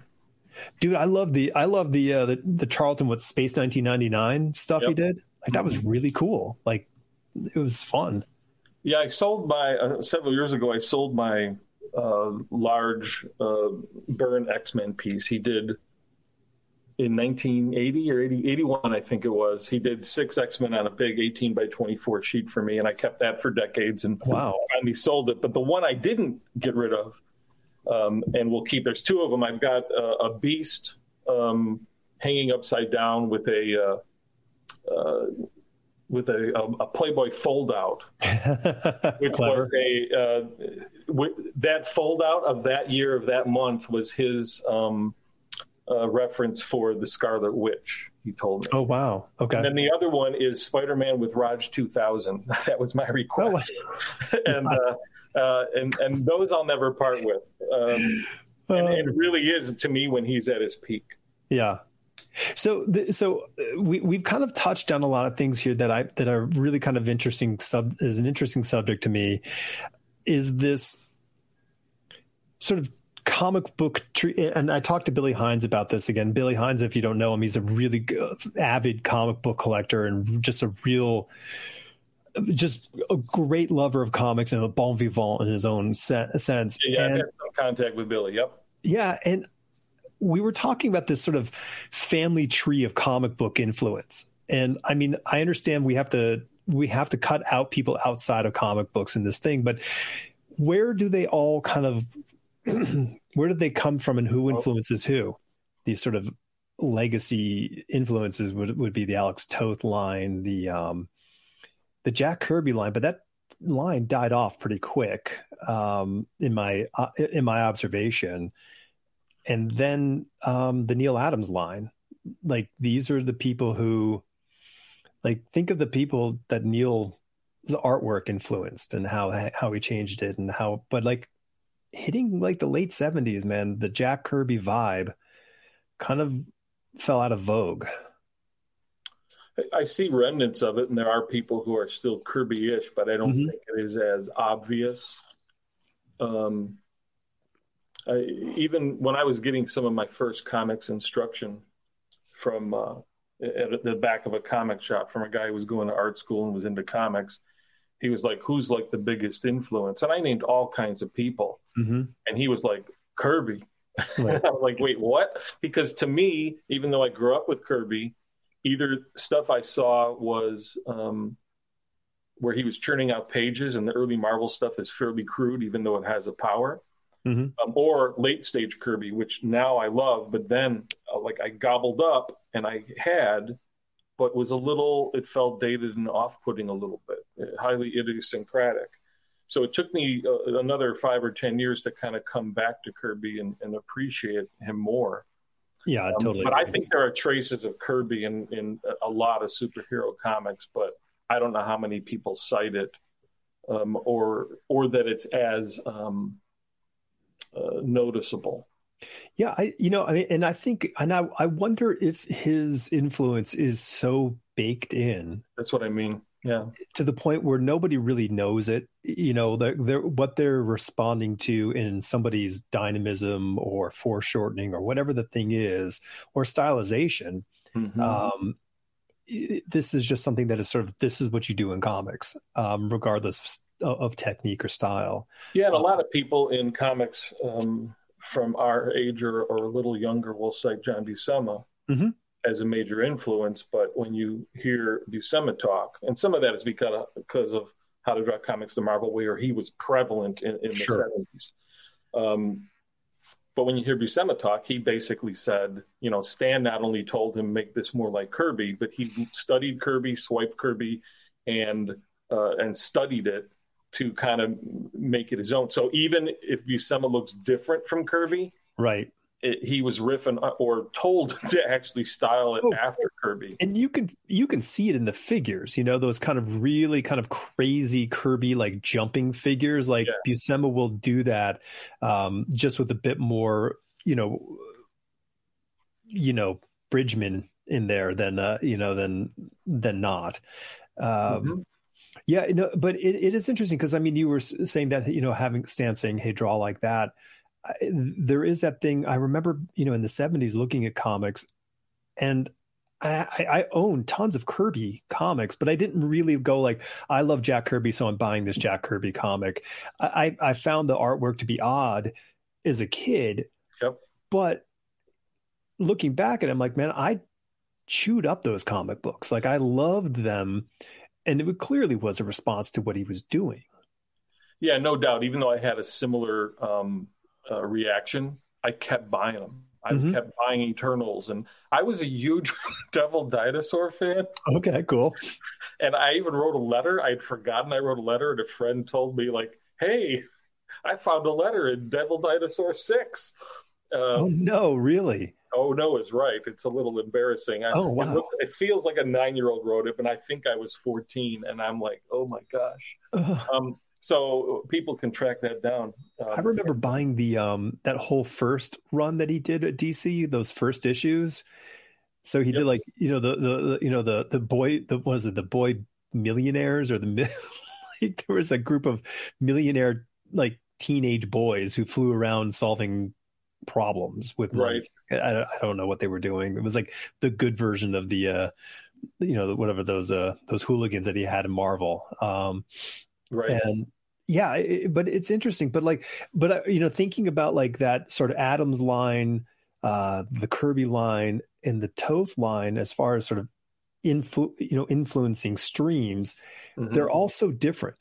dude, I love the I love the uh, the, the Charlton with Space 1999 stuff yep. he did. Like that was really cool. Like it was fun. Yeah, I sold my uh, several years ago. I sold my uh, large uh, Byrne X Men piece. He did in 1980 or 80, 81, I think it was. He did six X Men on a big 18 by 24 sheet for me, and I kept that for decades. And wow, finally sold it. But the one I didn't get rid of, um, and we'll keep. There's two of them. I've got a beast um, hanging upside down with a uh, uh, with a, a, a, Playboy fold out, which was a uh, w- that fold out of that year of that month was his. Um, uh, reference for the Scarlet Witch. He told me. Oh wow! Okay. And then the other one is Spider-Man with Rog 2000. that was my request, oh, and uh, uh, and and those I'll never part with. Um, and it really is to me when he's at his peak. Yeah. So, the, so uh, we we've kind of touched on a lot of things here that I that are really kind of interesting. Sub is an interesting subject to me. Is this sort of comic book tree, and I talked to Billy Hines about this again. Billy Hines, if you don't know him, he's a really good, avid comic book collector and just a real, just a great lover of comics and a bon vivant in his own se- sense. Yeah, and, I had some contact with Billy. Yep. Yeah, and we were talking about this sort of family tree of comic book influence. And I mean, I understand we have to we have to cut out people outside of comic books in this thing, but where do they all kind of where did they come from and who influences who? These sort of legacy influences would, would be the Alex Toth line, the um, the Jack Kirby line, but that line died off pretty quick um, in my uh, in my observation. And then um, the Neal Adams line, like these are the people who, like, think of the people that Neal's artwork influenced and how how he changed it and how, but like hitting like the late 70s, man, the Jack Kirby vibe kind of fell out of vogue. I see remnants of it, and there are people who are still Kirby-ish, but I don't mm-hmm. think it is as obvious. Um, I, even when I was getting some of my first comics instruction from uh, at the back of a comic shop from a guy who was going to art school and was into comics, he was like, "Who's like the biggest influence?" And I named all kinds of people, mm-hmm. and he was like, "Kirby." Right. I'm like, "Wait, what?" Because to me, even though I grew up with Kirby, either stuff I saw was um, where he was churning out pages, and the early Marvel stuff is fairly crude, even though it has a power. Mm-hmm. Um, or late stage Kirby, which now I love, but then uh, like I gobbled up and I had, but was a little, it felt dated and off putting a little bit. highly idiosyncratic. So it took me uh, another five or ten years to kind of come back to Kirby and, and appreciate him more. Yeah, um, totally. But I think there are traces of Kirby in in a lot of superhero comics, but I don't know how many people cite it, um, or or that it's as um, uh, noticeable. Yeah, I you know I mean, and I think and I I wonder if his influence is so baked in. That's what I mean. Yeah. To the point where nobody really knows it. You know, they're, they're, what they're responding to in somebody's dynamism or foreshortening or whatever the thing is, or stylization. Mm-hmm. Um, this is just something that is sort of this is what you do in comics, um, regardless of, of, technique or style. Yeah, and a lot of people in comics um, from our age or, or a little younger will cite John Buscema. Mm-hmm as a major influence. But when you hear Buscema talk, and some of that is because of, because of how to draw comics the Marvel way, or he was prevalent in, in sure. the 70s. Um, but when you hear Buscema talk, he basically said, you know, Stan not only told him make this more like Kirby, but he studied Kirby, swiped Kirby, and uh, and studied it to kind of make it his own. So even if Buscema looks different from Kirby, right, it, he was riffing or told to actually style it oh, after Kirby. And you can you can see it in the figures, you know, those kind of really kind of crazy Kirby like jumping figures. Like yeah. Buscema will do that um, just with a bit more, you know, you know, Bridgman in there than uh, you know than than not. Um, mm-hmm. Yeah, no, but it, it is interesting because I mean, you were saying that you know having Stan saying, "Hey, draw like that." there is that thing. I remember, you know, in the '70s, looking at comics, and I, I, own tons of Kirby comics, but I didn't really go like, I love Jack Kirby, so I'm buying this Jack Kirby comic. I, I found the artwork to be odd as a kid, yep. but looking back at it, I'm like, man, I chewed up those comic books. Like I loved them, and it clearly was a response to what he was doing. Yeah, no doubt. Even though I had a similar um, uh, reaction, I kept buying them. I mm-hmm. kept buying Eternals, and I was a huge Devil Dinosaur fan. Okay, cool. And I even wrote a letter. I'd forgotten I wrote a letter, and a friend told me like, "Hey, I found a letter in Devil Dinosaur Six. Um, oh no, really? Oh no, is right. It's a little embarrassing. I, oh wow! It, looked, it, feels like a nine-year-old wrote it, and I think I was fourteen, and I'm like, oh my gosh. Um, so people can track that down. Um, I remember buying the um, that whole first run that he did at DC, those first issues. So he yep. did like you know the, the, the you know the the boy the was it the boy millionaires or the like there was a group of millionaire like teenage boys who flew around solving problems with money. Right. I, I don't know what they were doing. It was like the good version of the uh you know whatever those uh those hooligans that he had in Marvel. Um right. And yeah it, but it's interesting but like but uh, you know thinking about like that sort of adams line uh the kirby line and the toth line as far as sort of influ- you know influencing streams mm-hmm. they're all so different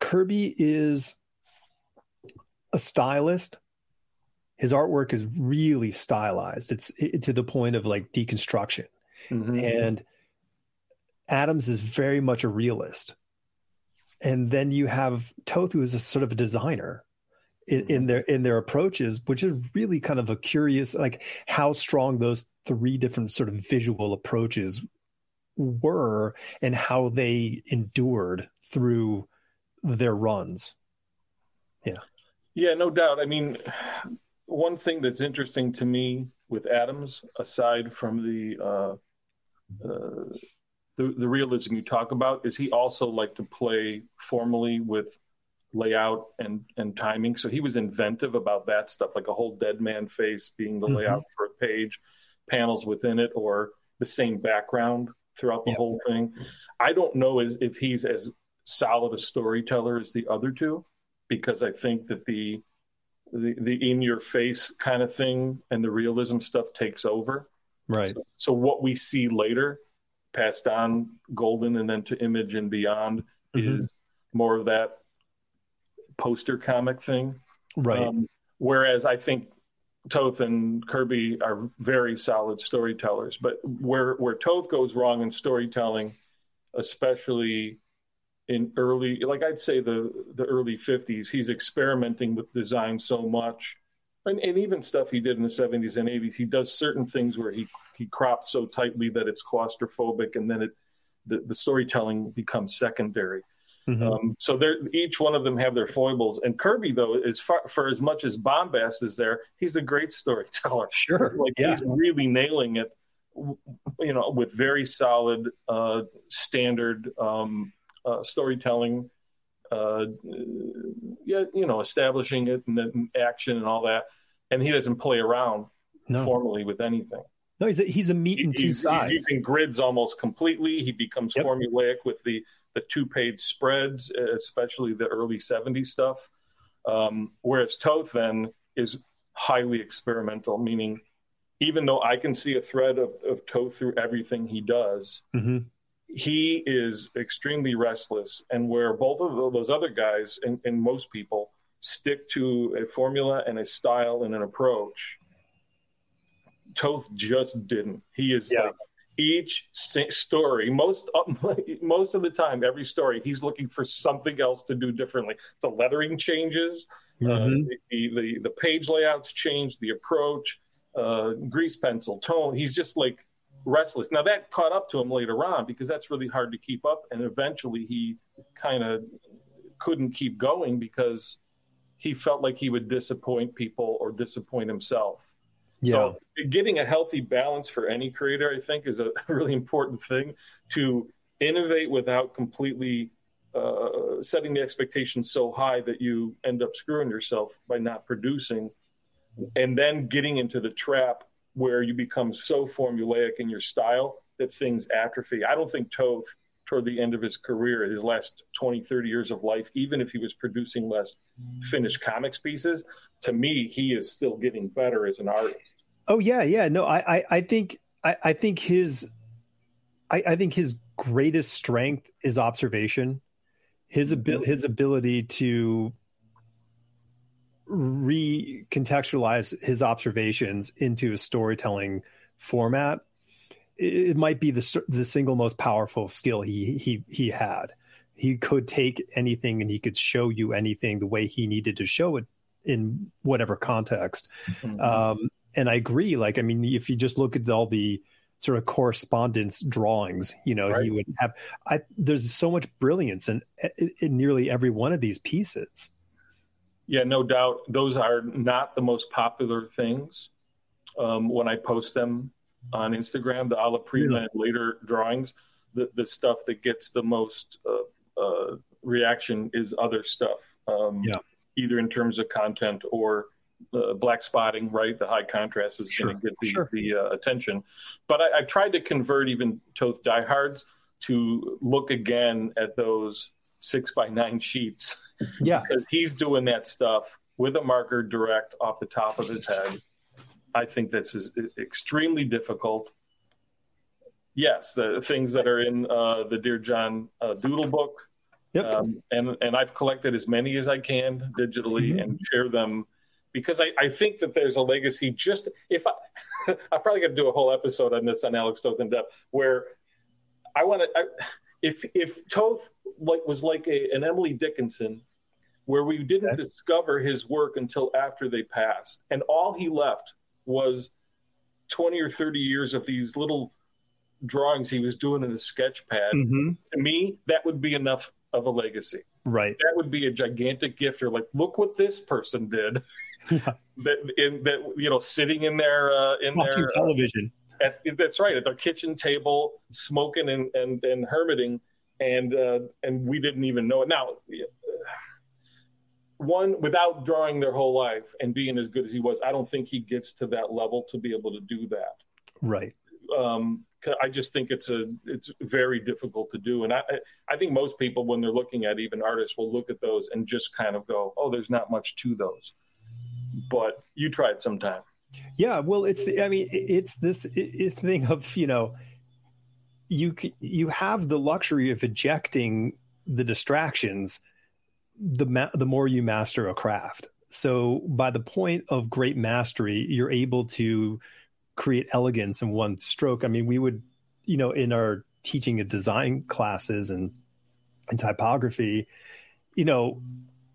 kirby is a stylist his artwork is really stylized it's it, to the point of like deconstruction mm-hmm. and adams is very much a realist and then you have Toth, who is a sort of a designer in, in, mm-hmm. their in their approaches, which is really kind of a curious, like how strong those three different sort of visual approaches were, and how they endured through their runs. Yeah, yeah, no doubt. I mean, one thing that's interesting to me with Adams, aside from the uh, uh, the, the realism you talk about is he also liked to play formally with layout and and timing so he was inventive about that stuff like a whole dead man face being the mm-hmm. layout for a page panels within it or the same background throughout the yep. whole thing i don't know as, if he's as solid a storyteller as the other two because i think that the the, the in your face kind of thing and the realism stuff takes over. Right. So, so what we see later passed on golden and then to image and beyond mm-hmm. is more of that poster comic thing. Right. Um, whereas i think toth and kirby are very solid storytellers but where where toth goes wrong in storytelling especially in early, like I'd say the the early '50s. He's experimenting with design so much, and, and even stuff he did in the '70s and '80s. He does certain things where he he crops so tightly that it's claustrophobic, and then it the, the storytelling becomes secondary. Mm-hmm. Um, so each one of them have their foibles. And Kirby, though, is far, for as much as bombast is there, he's a great storyteller. Sure, like yeah. he's really nailing it. You know, with very solid, uh, standard um, uh, storytelling. Uh, yeah, you know, establishing it and then action and all that. And he doesn't play around no. formally with anything. No, he's a, he's a meat and two sides. He's in grids almost completely. He becomes yep. formulaic with the the two page spreads, especially the early '70s stuff. Um, whereas Toth then is highly experimental, meaning even though I can see a thread of, of Toth through everything he does, mm-hmm. He is extremely restless. And where both of those other guys and, and most people stick to a formula and a style and an approach Toth just didn't. He is yeah. like each story most most of the time every story he's looking for something else to do differently the lettering changes uh, mm-hmm. uh, the, the, the page layouts change the approach uh, grease pencil tone he's just like restless now that caught up to him later on because that's really hard to keep up and eventually he kind of couldn't keep going because he felt like he would disappoint people or disappoint himself yeah. So getting a healthy balance for any creator, I think, is a really important thing to innovate without completely uh, setting the expectations so high that you end up screwing yourself by not producing, and then getting into the trap where you become so formulaic in your style that things atrophy. I don't think Toth, toward the end of his career, his last 20, 30 years of life, even if he was producing less finished comics pieces, to me, he is still getting better as an artist. Oh yeah, yeah. No, I, I, I think, I, I think his, I, I think his greatest strength is observation. His mm-hmm. ability, his ability to recontextualize his observations into a storytelling format. It, might be the the single most powerful skill he he he had. He could take anything and he could show you anything the way he needed to show it in whatever context. Mm-hmm. Um, and I agree. Like, I mean, if you just look at all the sort of correspondence drawings, you know, right. he would have. I there's so much brilliance in, in nearly every one of these pieces. Yeah, no doubt. Those are not the most popular things um, when I post them on Instagram. The alla prima and later drawings, the the stuff that gets the most uh, uh, reaction is other stuff. Um, yeah, either in terms of content or uh, black spotting, right? The high contrast is sure. going to get the, sure. the uh, attention. But I, I, tried to convert even Toth diehards to look again at those six by nine sheets. Yeah. he's doing that stuff with a marker direct off the top of his head. I think this is extremely difficult. Yes, the things that are in uh, the Dear John uh, Doodle book. Yep. Um, and, and I've collected as many as I can digitally mm-hmm. and share them because I, I think that there's a legacy. Just if I, I'm probably going to do a whole episode on this on Alex Toth depth, where I want to. If if Toth like was like a, an Emily Dickinson, where we didn't okay. discover his work until after they passed, and all he left was twenty or thirty years of these little drawings he was doing in a sketch pad. Mm-hmm. To me, that would be enough of a legacy. Right. That would be a gigantic gift. Or like, look what this person did. Yeah. that in that you know sitting in their uh, in watching their uh, television. Uh, at, that's right at their kitchen table, smoking and and, and hermiting, and uh, and we didn't even know it. Now, one without drawing their whole life and being as good as he was, I don't think he gets to that level to be able to do that. Right. Um, I just think it's a it's very difficult to do, and I I think most people when they're looking at even artists will look at those and just kind of go, oh, there's not much to those but you try it sometime. Yeah, well, it's I mean it's this thing of you know you you have the luxury of ejecting the distractions the ma- the more you master a craft. So by the point of great mastery, you're able to create elegance in one stroke. I mean, we would you know in our teaching of design classes and and typography, you know,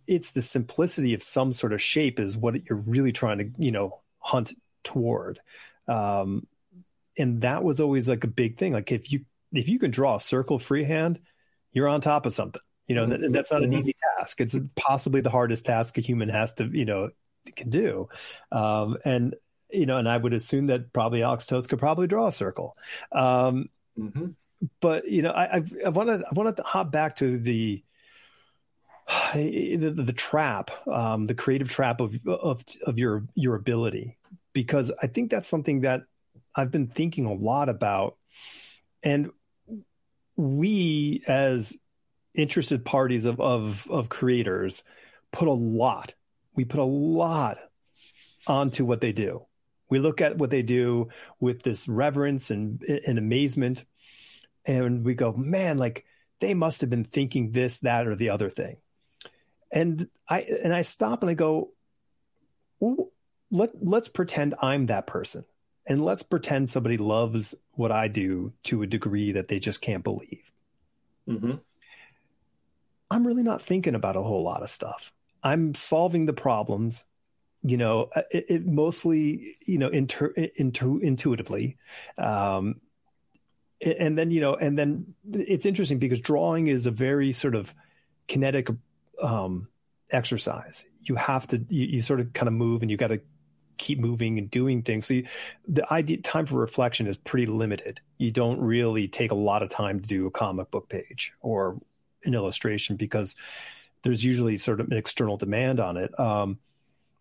it's the simplicity of some sort of shape is what you're really trying to, you know, hunt toward. Um, and that was always like a big thing. Like if you if you can draw a circle freehand, you're on top of something. You know, and that's not an mm-hmm. easy task. It's possibly the hardest task a human has to, you know, can do. Um, and you know, and I would assume that probably Alex Toth could probably draw a circle. Um, mm-hmm. But you know, I, I want to I want to hop back to the the, the trap, um, the creative trap of, of of your your ability, because I think that's something that I've been thinking a lot about, and we as interested parties of of of creators put a lot, we put a lot onto what they do. We look at what they do with this reverence and, and amazement, and we go, man, like they must have been thinking this, that, or the other thing and I and I stop and I go, let let's pretend I'm that person, and let's pretend somebody loves what I do to a degree that they just can't believe. Mm-hmm. I'm really not thinking about a whole lot of stuff. I'm solving the problems, you know, uh, it, it mostly, you know, inter, inter, intuitively. Um, and then, you know, and then it's interesting because drawing is a very sort of kinetic um, exercise. You have to you, you sort of kind of move, and you got to keep moving and doing things. So you, the idea time for reflection is pretty limited. You don't really take a lot of time to do a comic book page or an illustration because there's usually sort of an external demand on it. Um,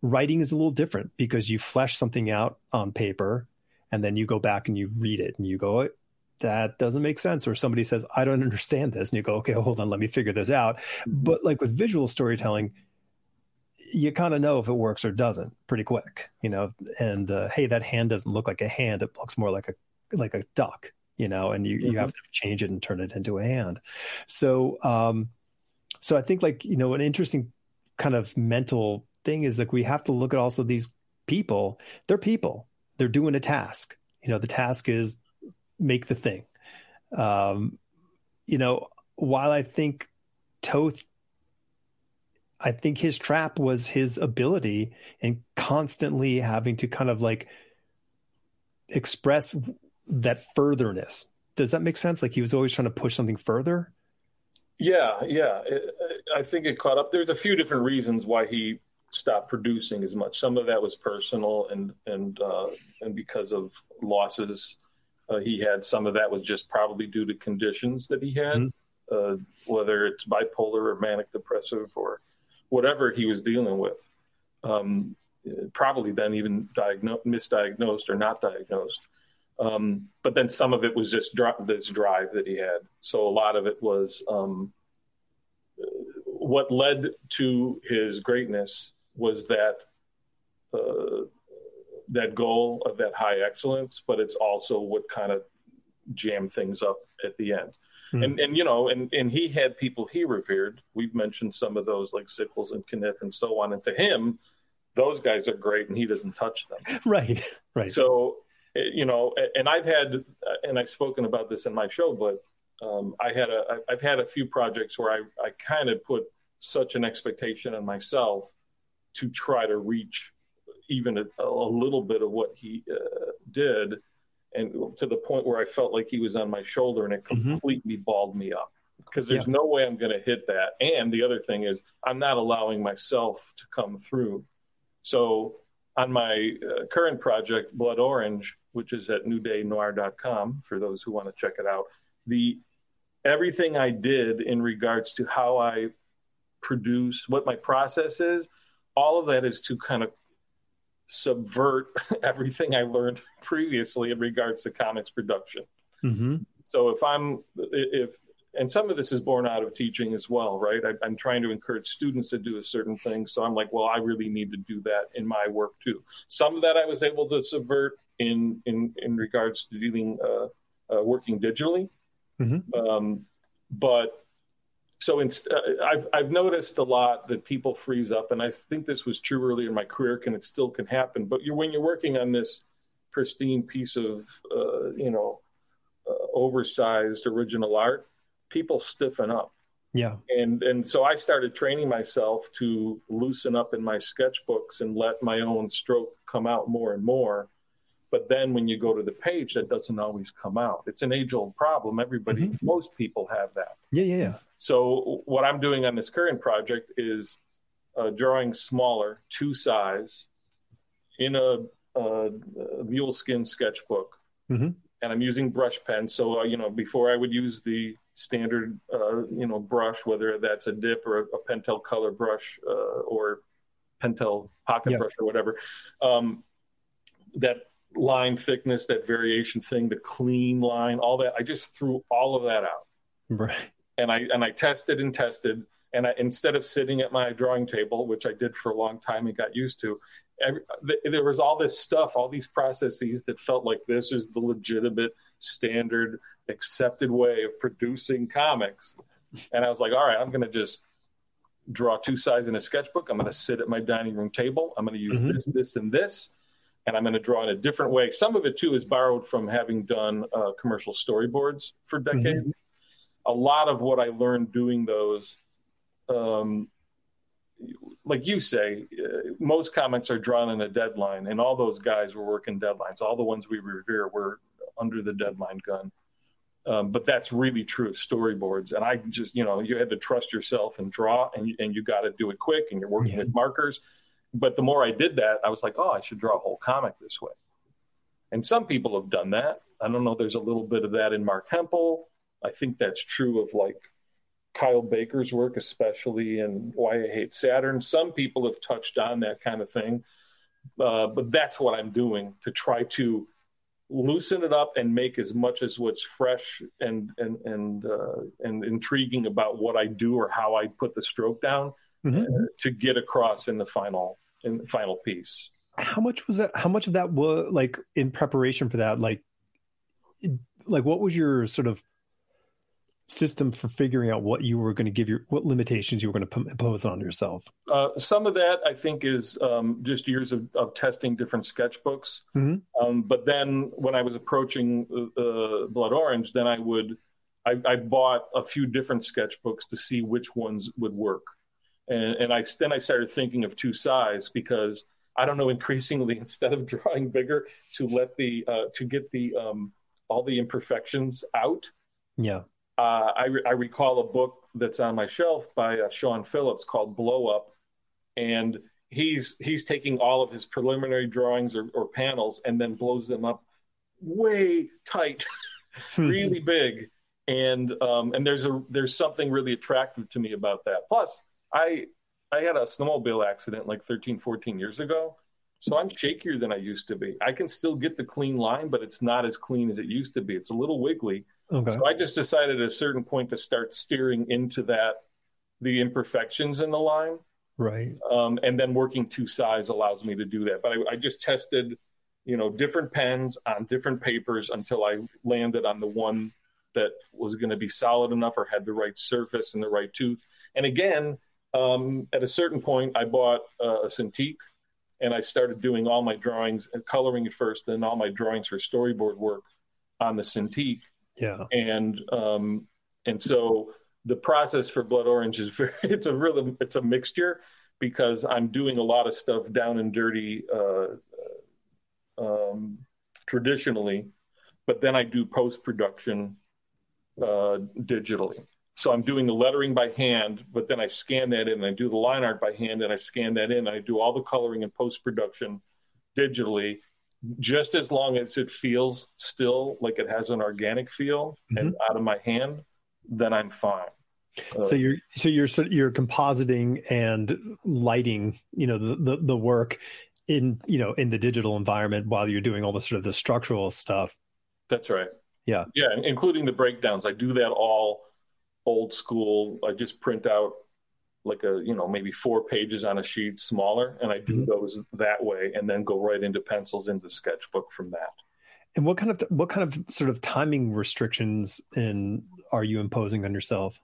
writing is a little different because you flesh something out on paper and then you go back and you read it and you go, that doesn't make sense. Or somebody says, I don't understand this. And you go, okay, hold on, let me figure this out. Mm-hmm. But like with visual storytelling, you kind of know if it works or doesn't pretty quick, you know, and uh, hey, that hand doesn't look like a hand. It looks more like a, like a duck, you know, and you, mm-hmm. you have to change it and turn it into a hand. So, um, so I think like, you know, an interesting kind of mental thing is like, we have to look at also these people, they're people, they're doing a task. You know, the task is make the thing. Um, you know, while I think Toth, I think his trap was his ability and constantly having to kind of like express that furtherness. Does that make sense? Like he was always trying to push something further. Yeah, yeah. I think it caught up. There's a few different reasons why he stopped producing as much. Some of that was personal and and uh, and because of losses uh, he had some of that was just probably due to conditions that he had, mm-hmm. uh, whether it's bipolar or manic depressive or whatever he was dealing with. Um, probably then even diagnosed, misdiagnosed or not diagnosed. Um, but then some of it was just this drive that he had. So a lot of it was um, what led to his greatness was that uh, that goal of that high excellence, but it's also what kind of jammed things up at the end. Mm-hmm. And and you know, and and he had people he revered. We've mentioned some of those like Sickles and Caniff and so on. And to him, those guys are great, and he doesn't touch them. Right, right. So eh, you know, and I've had, and I've spoken about this in my show, but um, I had a, I've had a few projects where I, I kind of put such an expectation on myself to try to reach even a, a little bit of what he uh, did, and to the point where I felt like he was on my shoulder, and it mm-hmm. completely mm-hmm. balled me up because there's yeah. no way I'm going to hit that. And the other thing is, I'm not allowing myself to come through. So on my uh, current project, Blood Orange, which is at newdaynoir.com for those who want to check it out, the everything I did in regards to how I produce, what my process is, all of that is to kind of subvert everything I learned previously in regards to comics production. Mm-hmm. So if I'm if and some of this is born out of teaching as well, right? I, am trying to encourage students to do a certain thing, so I'm like, well, I really need to do that in my work too. Some of that I was able to subvert in in in regards to dealing uh, uh, working digitally, mm-hmm. um, but so in, uh, I've I've noticed a lot that people freeze up, and I think this was true earlier in my career, and it still can happen. But you're, when you're working on this pristine piece of uh, you know uh, oversized original art, people stiffen up, Yeah. And and so I started training myself to loosen up in my sketchbooks and let my own stroke come out more and more. But then when you go to the page, that doesn't always come out. It's an age old problem. Everybody, mm-hmm. most people have that. Yeah, yeah, yeah. So what I'm doing on this current project is uh, drawing smaller, two size, in a, a, a Moleskine sketchbook, mm-hmm. and I'm using brush pens. So uh, you know, before I would use the standard, uh, you know, brush, whether that's a dip or a, a Pentel color brush uh, or Pentel pocket brush or whatever. Um, that line thickness, that variation thing, the clean line, all that. I just threw all of that out. Right. And I and I tested and tested. And I, instead of sitting at my drawing table, which I did for a long time and got used to, every, there was all this stuff, all these processes that felt like this is the legitimate, standard, accepted way of producing comics. And I was like, all right, I'm going to just draw two sides in a sketchbook. I'm going to sit at my dining room table. I'm going to use mm-hmm. this, this, and this and I'm going to draw in a different way. Some of it too is borrowed from having done uh, commercial storyboards for mm-hmm. decades. Mm-hmm. A lot of what I learned doing those, um, like you say, uh, most comics are drawn in a deadline, and all those guys were working deadlines. All the ones we revere were under the deadline gun. Um, but that's really true of storyboards. And I just, you know, you had to trust yourself and draw, and, and you got to do it quick, and you're working yeah. with markers but the more I did that, I was like, oh, I should draw a whole comic this way. And some people have done that. I don't know. There's a little bit of that in Marc Hempel. I think that's true of like Kyle Baker's work, especially in Why I Hate Saturn. Some people have touched on that kind of thing. Uh, but that's what I'm doing to try to loosen it up and make as much as what's fresh and and and uh, and intriguing about what I do or how I put the stroke down mm-hmm. uh, to get across in the final in the final piece. How much was that? How much of that was like in preparation for that? Like, like what was your sort of system for figuring out what you were going to give your what limitations you were going to impose on yourself? Uh, some of that I think is um, just years of, of, testing different sketchbooks. Mm-hmm. Um, but then when I was approaching uh, Blood Orange, then I would I, I, bought a few different sketchbooks to see which ones would work and, and I then I started thinking of two sides because I don't know increasingly instead of drawing bigger to let the uh, to get the um, all the imperfections out. Yeah, uh, I, re- I recall a book that's on my shelf by uh, Sean Phillips called Blow Up, and he's he's taking all of his preliminary drawings or, or panels and then blows them up way tight, really big, and um, and there's a there's something really attractive to me about that. Plus, I I had a snowmobile accident like 13, 14 years ago. So I'm shakier than I used to be. I can still get the clean line, but it's not as clean as it used to be. It's a little wiggly. Okay. So I just decided at a certain point to start steering into that, the imperfections in the line. Right. Um, and then working two sides allows me to do that. But I, I just tested, you know, different pens on different papers until I landed on the one that was going to be solid enough or had the right surface and the right tooth. And again, um, at a certain point, I bought uh, a Cintiq and I started doing all my drawings and coloring at first, then all my drawings for storyboard work on the Cintiq. Yeah. And um, and so the process for Blood Orange is very it's a really it's a mixture because I'm doing a lot of stuff down and dirty uh, um, traditionally, but then I do post production uh, digitally. So I'm doing the lettering by hand, but then I scan that in and I do the line art by hand and I scan that in. I do all the coloring and post production digitally, just as long as it feels still like it has an organic feel mm-hmm. and out of my hand, then I'm fine. Uh, so you're so you're you're compositing and lighting, you know, the, the the work in you know in the digital environment while you're doing all the sort of the structural stuff. That's right. Yeah. Yeah, including the breakdowns. I do that all old school. I just print out like a you know maybe four pages on a sheet smaller and i do mm-hmm. those that way and then go right into pencils into sketchbook from that and what kind of what kind of sort of timing restrictions in are you imposing on yourself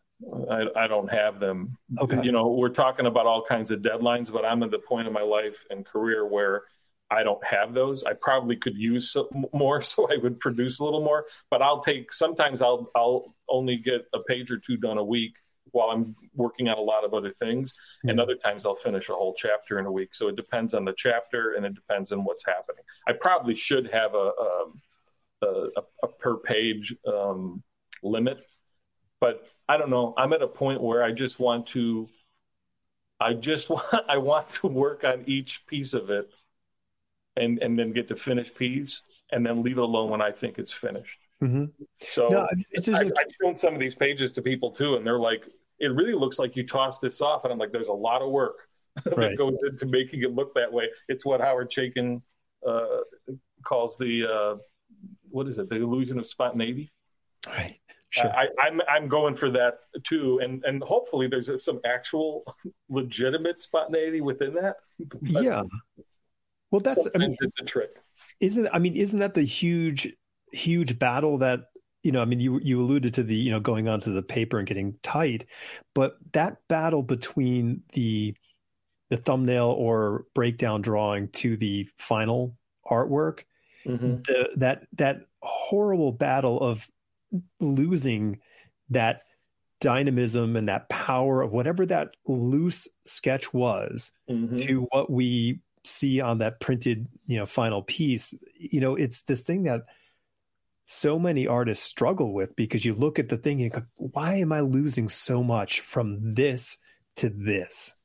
I, I don't have them okay you know we're talking about all kinds of deadlines but i'm at the point in my life and career where I don't have those. I probably could use some more, so I would produce a little more. But I'll take. Sometimes I'll I'll only get a page or two done a week while I'm working on a lot of other things. Mm-hmm. And other times I'll finish a whole chapter in a week. So it depends on the chapter and it depends on what's happening. I probably should have a, um, a, a, a per page um, limit, but I don't know. I'm at a point where I just want to, I just want, I want to work on each piece of it and, and then get to finish piece and then leave it alone when I think it's finished. Mm-hmm. So no, it's just, I, I've shown some of these pages to people too, and they're like, it really looks like you tossed this off. And I'm like, there's a lot of work that right. goes into making it look that way. It's what Howard Chaykin uh, calls the, uh, what is it, the illusion of spontaneity. Right. Sure. I, am I'm, I'm going for that too, and and hopefully there's some actual legitimate spontaneity within that. But yeah. Well, that's I mean, the trick. Isn't I mean, isn't that the huge huge battle that you know? I mean, you you alluded to the you know going onto the paper and getting tight, but that battle between the the thumbnail or breakdown drawing to the final artwork, mm-hmm. the, that that horrible battle of losing that dynamism and that power of whatever that loose sketch was mm-hmm. to what we see on that printed you know final piece you know it's this thing that so many artists struggle with because you look at the thing and go, why am i losing so much from this to this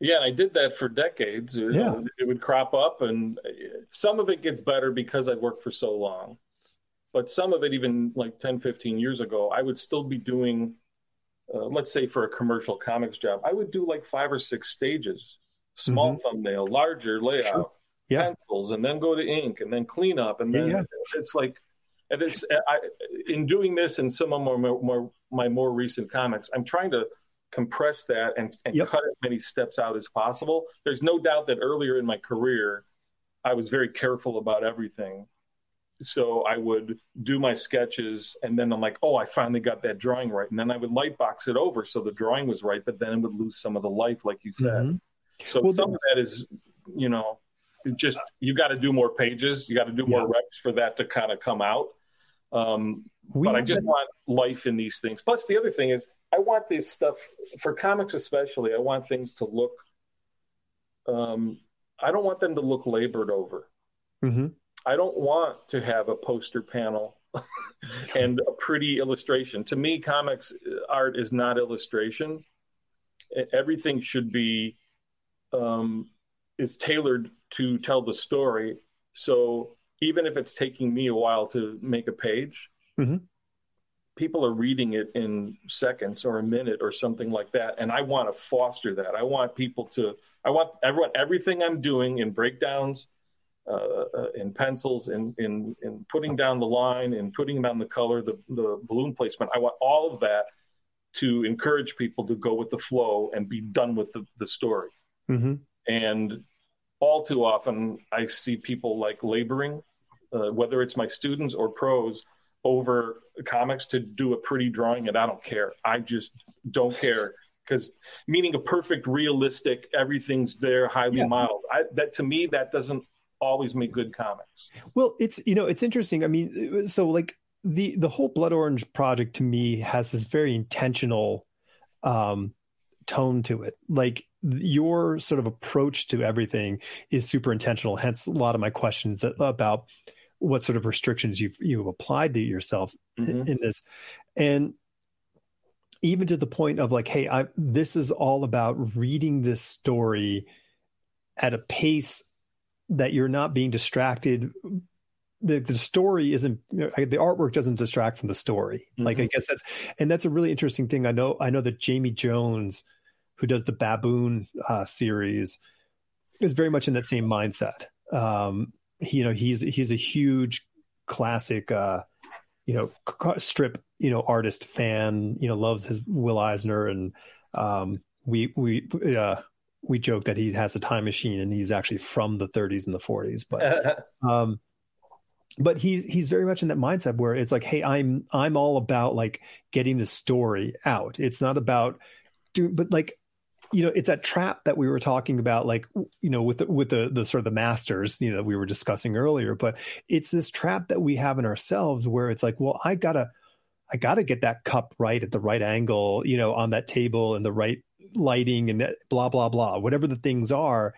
yeah i did that for decades yeah. it would crop up and some of it gets better because i worked for so long but some of it even like 10 15 years ago i would still be doing uh, let's say for a commercial comics job i would do like five or six stages small mm-hmm. thumbnail larger layout sure. Yeah. pencils and then go to ink and then clean up and then yeah, yeah. it's like and it's I, in doing this and some of my more, my more recent comics i'm trying to compress that and, and yep. cut as many steps out as possible there's no doubt that earlier in my career i was very careful about everything so I would do my sketches, and then I'm like, oh, I finally got that drawing right, and then I would light box it over so the drawing was right, but then it would lose some of the life, like you said. Mm-hmm. So well, some of that is, you know, just you got to do more pages, you got to do more yeah. reps for that to kind of come out. Um, but I just want life in these things. Plus, the other thing is, I want this stuff for comics, especially. I want things to look. Um, I don't want them to look labored over. Mm-hmm. I don't want to have a poster panel and a pretty illustration. To me, comics art is not illustration. Everything should be um, is tailored to tell the story. So even if it's taking me a while to make a page, mm-hmm. people are reading it in seconds or a minute or something like that. And I want to foster that. I want people to. I want everyone everything I'm doing in breakdowns uh, uh, in pencils, in, in in putting down the line, in putting down the color, the the balloon placement. I want all of that to encourage people to go with the flow and be done with the, the story. Mm-hmm. And all too often, I see people like laboring, uh, whether it's my students or pros, over comics to do a pretty drawing, and I don't care. I just don't care because meaning a perfect, realistic, everything's there, highly yeah. modeled. I, that to me, that doesn't always make good comics. Well, it's you know it's interesting. I mean, so like the the whole Blood Orange project to me has this very intentional um, tone to it. Like your sort of approach to everything is super intentional. Hence, a lot of my questions about what sort of restrictions you've you've applied to yourself mm-hmm. in, this, and even to the point of like, hey, I, this is all about reading this story at a pace that you're not being distracted the, the story isn't the artwork doesn't distract from the story mm-hmm. like i guess that's and that's a really interesting thing i know i know that jamie jones who does the baboon uh, series is very much in that same mindset. Um, he, you know he's he's a huge classic uh, you know strip you know artist fan you know loves his will eisner and um, we we uh, we joke that he has a time machine and he's actually from the 30s and the 40s but um but he's he's very much in that mindset where it's like hey i'm i'm all about like getting the story out. It's not about doing but like you know it's that trap that we were talking about like you know with the, with the the sort of the masters you know that we were discussing earlier but it's this trap that we have in ourselves where it's like well i gotta I got to get that cup right at the right angle, you know, on that table and the right lighting and blah blah blah, whatever the things are,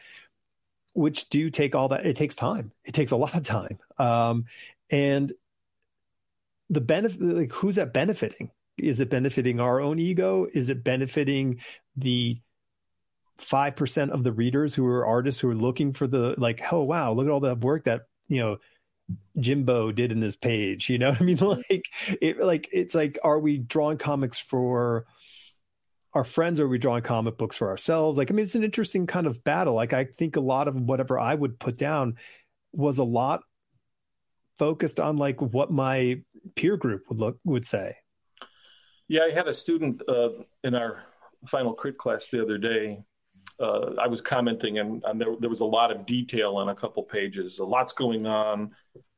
which do take all that. It takes time. It takes a lot of time. Um, and the benefit, like, who's that benefiting? Is it benefiting our own ego? Is it benefiting the 5% of the readers who are artists who are looking for the, like, oh, wow, look at all the work that, you know, Jimbo did in this page. You know what I mean? Like it like it's like are we drawing comics for our friends or are we drawing comic books for ourselves? Like I mean it's an interesting kind of battle. Like I think a lot of whatever I would put down was a lot focused on like what my peer group would look would say. Yeah, I had a student uh, in our final crit class the other day uh, I was commenting, and, and there, there, was a lot of detail on a couple pages. A lot's going on,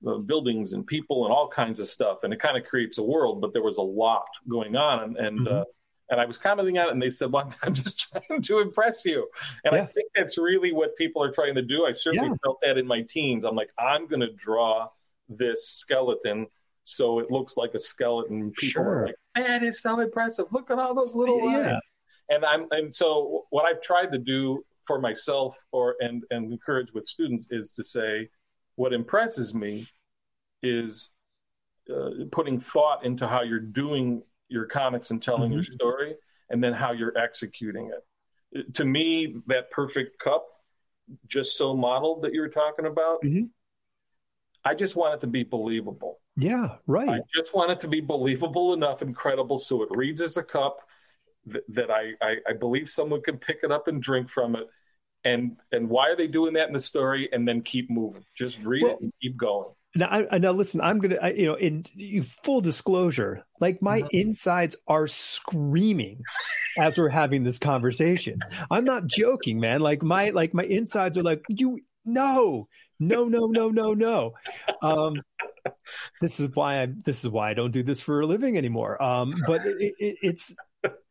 uh, buildings and people and all kinds of stuff, and it kind of creates a world. But there was a lot going on, and and, mm-hmm. uh, and I was commenting on it, and they said, "Well, I'm just trying to impress you," and yeah. I think that's really what people are trying to do. I certainly yeah. felt that in my teens. I'm like, I'm going to draw this skeleton so it looks like a skeleton. People sure. are like, "That is so impressive! Look at all those little yeah. lines." And I'm and so what I've tried to do for myself or and and encourage with students is to say what impresses me is uh, putting thought into how you're doing your comics and telling mm-hmm. your story and then how you're executing it to me that perfect cup just so modeled that you were talking about mm-hmm. i just want it to be believable yeah right i just want it to be believable enough and credible so it reads as a cup that I, I, I believe someone can pick it up and drink from it. And and why are they doing that in the story? And then keep moving. Just read well, it and keep going. Now, I, now listen. I'm gonna, I, you know, in full disclosure, like my mm-hmm. insides are screaming as we're having this conversation. I'm not joking, man. Like my, like my insides are like, you, no, no, no, no, no, no. Um, this is why I, this is why I don't do this for a living anymore. Um, but it, it, it's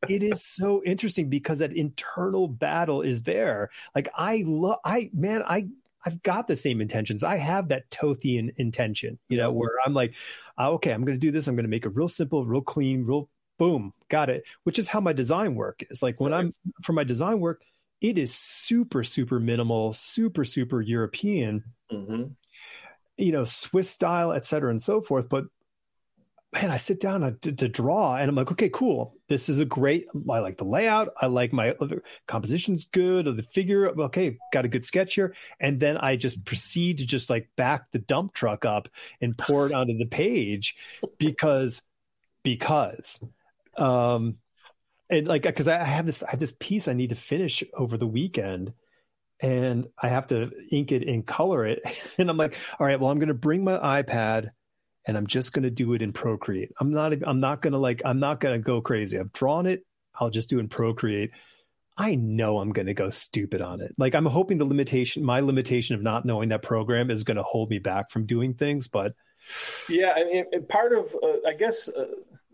it is so interesting because that internal battle is there. Like I love, I man, I I've got the same intentions. I have that Tothian intention, you know, where I'm like, oh, okay, I'm going to do this. I'm going to make it real simple, real clean, real boom, got it. Which is how my design work is. Like when I'm for my design work, it is super, super minimal, super, super European. Mm-hmm you know, Swiss style, et cetera, and so forth. But man, I sit down to, to, draw and I'm like, okay, cool. This is a great, I like the layout. I like my composition's good the figure. Okay. Got a good sketch here. And then I just proceed to just like back the dump truck up and pour it onto the page because, because, um, and like, cause I have this, I have this piece I need to finish over the weekend and I have to ink it and color it. And I'm like, all right, well, I'm going to bring my iPad and I'm just going to do it in Procreate. I'm not I'm not going to like I'm not going to go crazy. I've drawn it. I'll just do it in Procreate. I know I'm going to go stupid on it. Like I'm hoping the limitation my limitation of not knowing that program is going to hold me back from doing things, but yeah, and, and part of uh, I guess uh,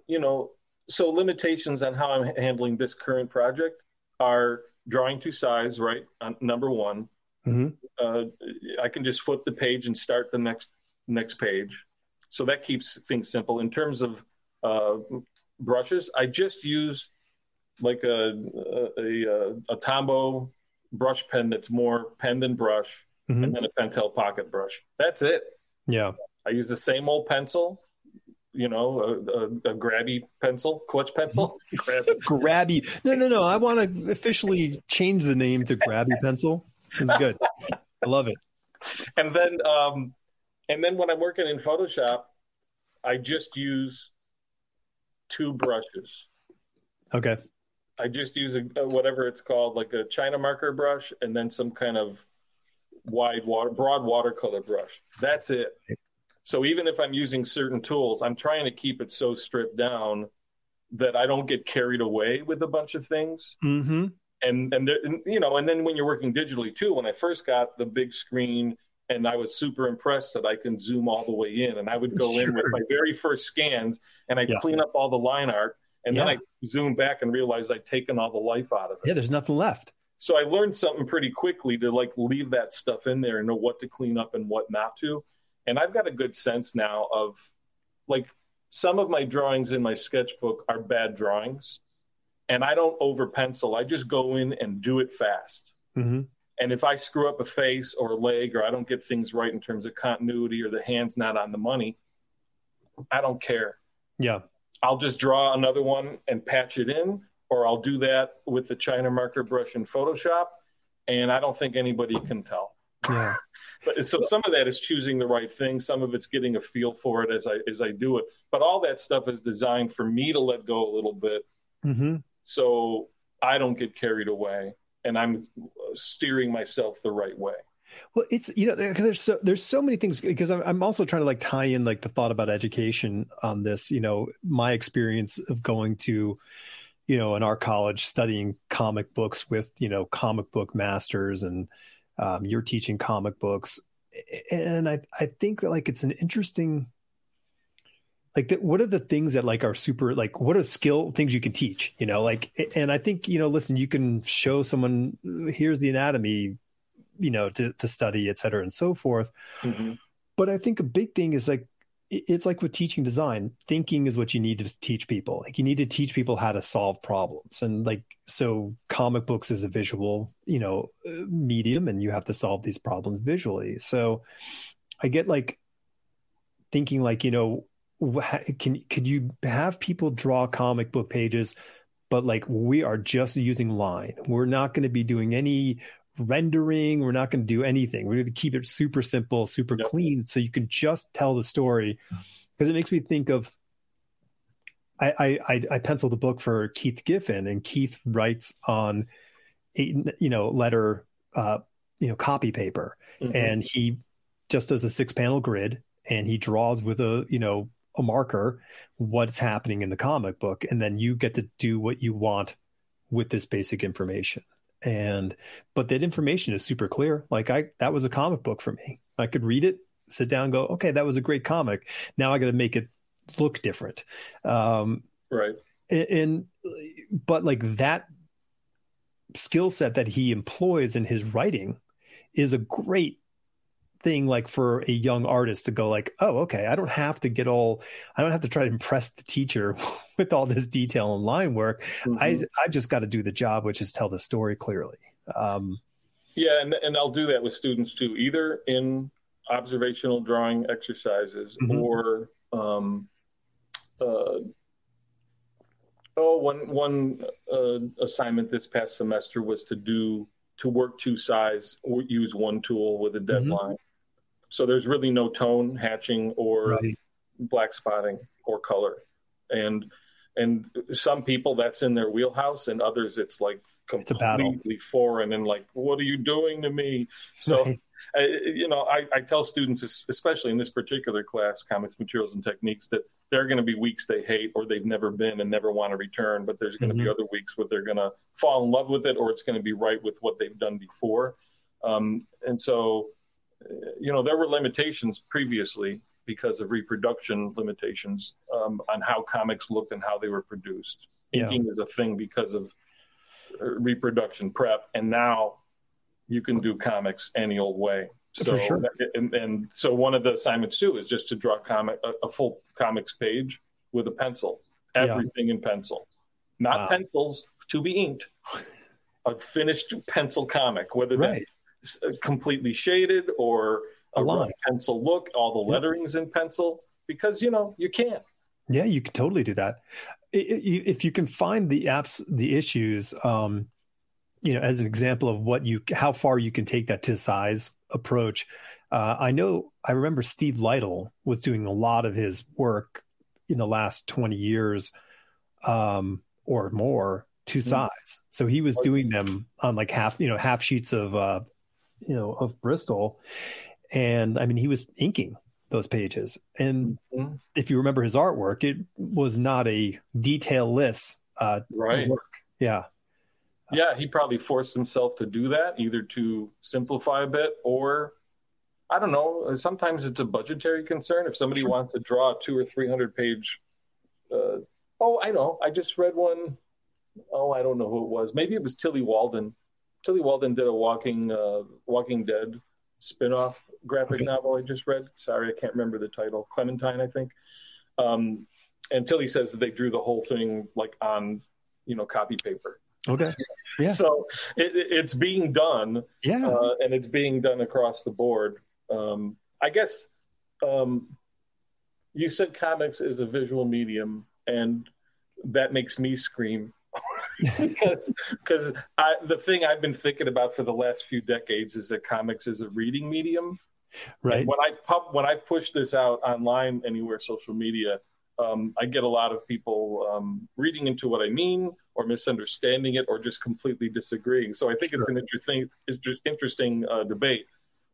you know, so limitations on how I'm handling this current project are drawing to size, right? On number 1. Mm-hmm. Uh, I can just flip the page and start the next next page so that keeps things simple. In terms of uh, brushes, I just use like a a, a, a Tombow brush pen that's more pen than brush, mm-hmm. and then a Pentel pocket brush. That's it. Yeah, I use the same old pencil. You know, a, a, a grabby pencil, clutch pencil. grabby. grabby. No, no, no. I want to officially change the name to grabby pencil. It's good. I love it. And then um, and then when I'm working in Photoshop, I just use two brushes. Okay. I just use a, whatever it's called, like a China marker brush, and then some kind of wide water, broad watercolor brush. That's it. So even if I'm using certain tools, I'm trying to keep it so stripped down that I don't get carried away with a bunch of things. Mm-hmm. And and, there, and you know, and then when you're working digitally too, when I first got the big screen and I was super impressed that I can zoom all the way in. And I would go sure. in with my very first scans and I yeah. clean up all the line art, and yeah. then I zoom back and realize I'd taken all the life out of it. Yeah, there's nothing left. So I learned something pretty quickly to like leave that stuff in there and know what to clean up and what not to. And I've got a good sense now of like some of my drawings in my sketchbook are bad drawings, and I don't over pencil. I just go in and do it fast. Mm-hmm. And if I screw up a face or a leg, or I don't get things right in terms of continuity, or the hand's not on the money, I don't care. Yeah. I'll just draw another one and patch it in, or I'll do that with the China marker brush in Photoshop, and I don't think anybody can tell. Yeah. but so some of that is choosing the right thing. Some of it's getting a feel for it as I as I do it. But all that stuff is designed for me to let go a little bit, mm-hmm. so I don't get carried away, and I'm steering myself the right way. Well, it's you know there's so there's so many things because I'm, I'm also trying to like tie in like the thought about education on this. You know, my experience of going to you know in our college studying comic books with you know comic book masters and um, you're teaching comic books and i i think that like it's an interesting like that what are the things that like are super like what are skill things you can teach you know? Like and i think you know listen you can show someone here's the anatomy you know to to study et cetera and so forth. Mm-hmm. but i think a big thing is like it's like with teaching design thinking is what you need to teach people. Like you need to teach people how to solve problems. And like so comic books is a visual you know medium and you have to solve these problems visually. So i get like thinking like you know can could you have people draw comic book pages but like we are just using line we're not going to be doing any rendering. We're not going to do anything. We're going to keep it super simple, super yep. clean, so you can just tell the story. Because it makes me think of. I, I I penciled a book for Keith Giffen, and Keith writes on, a, you know, letter, uh, you know, copy paper, mm-hmm. and he just does a six panel grid, and he draws with a you know a marker what's happening in the comic book, and then you get to do what you want with this basic information. And but that information is super clear. Like i that was a comic book for me. I could read it sit down go okay that was a great comic. Now i got to make it look different. Um, right. and, and but like that skill set that he employs in his writing is a great thing like for a young artist to go like oh okay i don't have to get all i don't have to try to impress the teacher with all this detail and line work mm-hmm. i i just got to do the job which is tell the story clearly um, yeah and, and i'll do that with students too either in observational drawing exercises mm-hmm. or um, uh, oh one one uh, assignment this past semester was to do to work two size or use one tool with a mm-hmm. So there's really no tone hatching or right. black spotting or color. And and some people that's in their wheelhouse and others it's like completely it's foreign and like what are you doing to me so right. I, you know I, I, tell students especially in this particular class comics materials and techniques that there are going to be weeks they hate or they've never been and never want to return but there's going to mm-hmm. be other weeks where they're going to fall in love with it or it's going to be right with what they've done before um, and so you know, there were limitations previously because of reproduction limitations um, on how comics looked and how they were produced. Inking yeah. is a thing because of uh, reproduction prep, and now you can do comics any old way. So, sure. and, and, so one of the assignments too is just to draw comic a, a full comics page with a pencil, everything yeah. in pencil, not wow. pencils to be inked, a finished pencil comic, whether right. that's completely shaded or a, a pencil look, all the letterings in pencil, because you know you can. Yeah, you can totally do that. If you can find the apps, the issues, um, you know, as an example of what you, how far you can take that to size approach. Uh, I know, I remember Steve Lytle was doing a lot of his work in the last 20 years um, or more to mm-hmm. size. So he was doing them on like half, you know, half sheets of uh, you know of Bristol, and I mean he was inking those pages, and mm-hmm. if you remember his artwork, it was not a detailless uh, right work. Yeah, yeah, he probably forced himself to do that either to simplify a bit or I don't know. Sometimes it's a budgetary concern. If somebody sure. wants to draw a two or three hundred page, uh, oh, I know. I just read one. Oh, I don't know who it was. Maybe it was Tillie Walden. Tillie Walden did a Walking uh, Walking Dead spin-off graphic okay. novel I just read. Sorry, I can't remember the title. Clementine, I think. Um, until he says that they drew the whole thing like on, you know, copy paper. Okay. Yeah. So it, it's being done. Yeah. Uh, and it's being done across the board. Um, I guess um, you said comics is a visual medium, and that makes me scream because because the thing I've been thinking about for the last few decades is that comics is a reading medium. Right. And when I pub, when I push this out online anywhere, social media, um, I get a lot of people um, reading into what I mean or misunderstanding it or just completely disagreeing. So I think it's an interesting interesting uh, debate.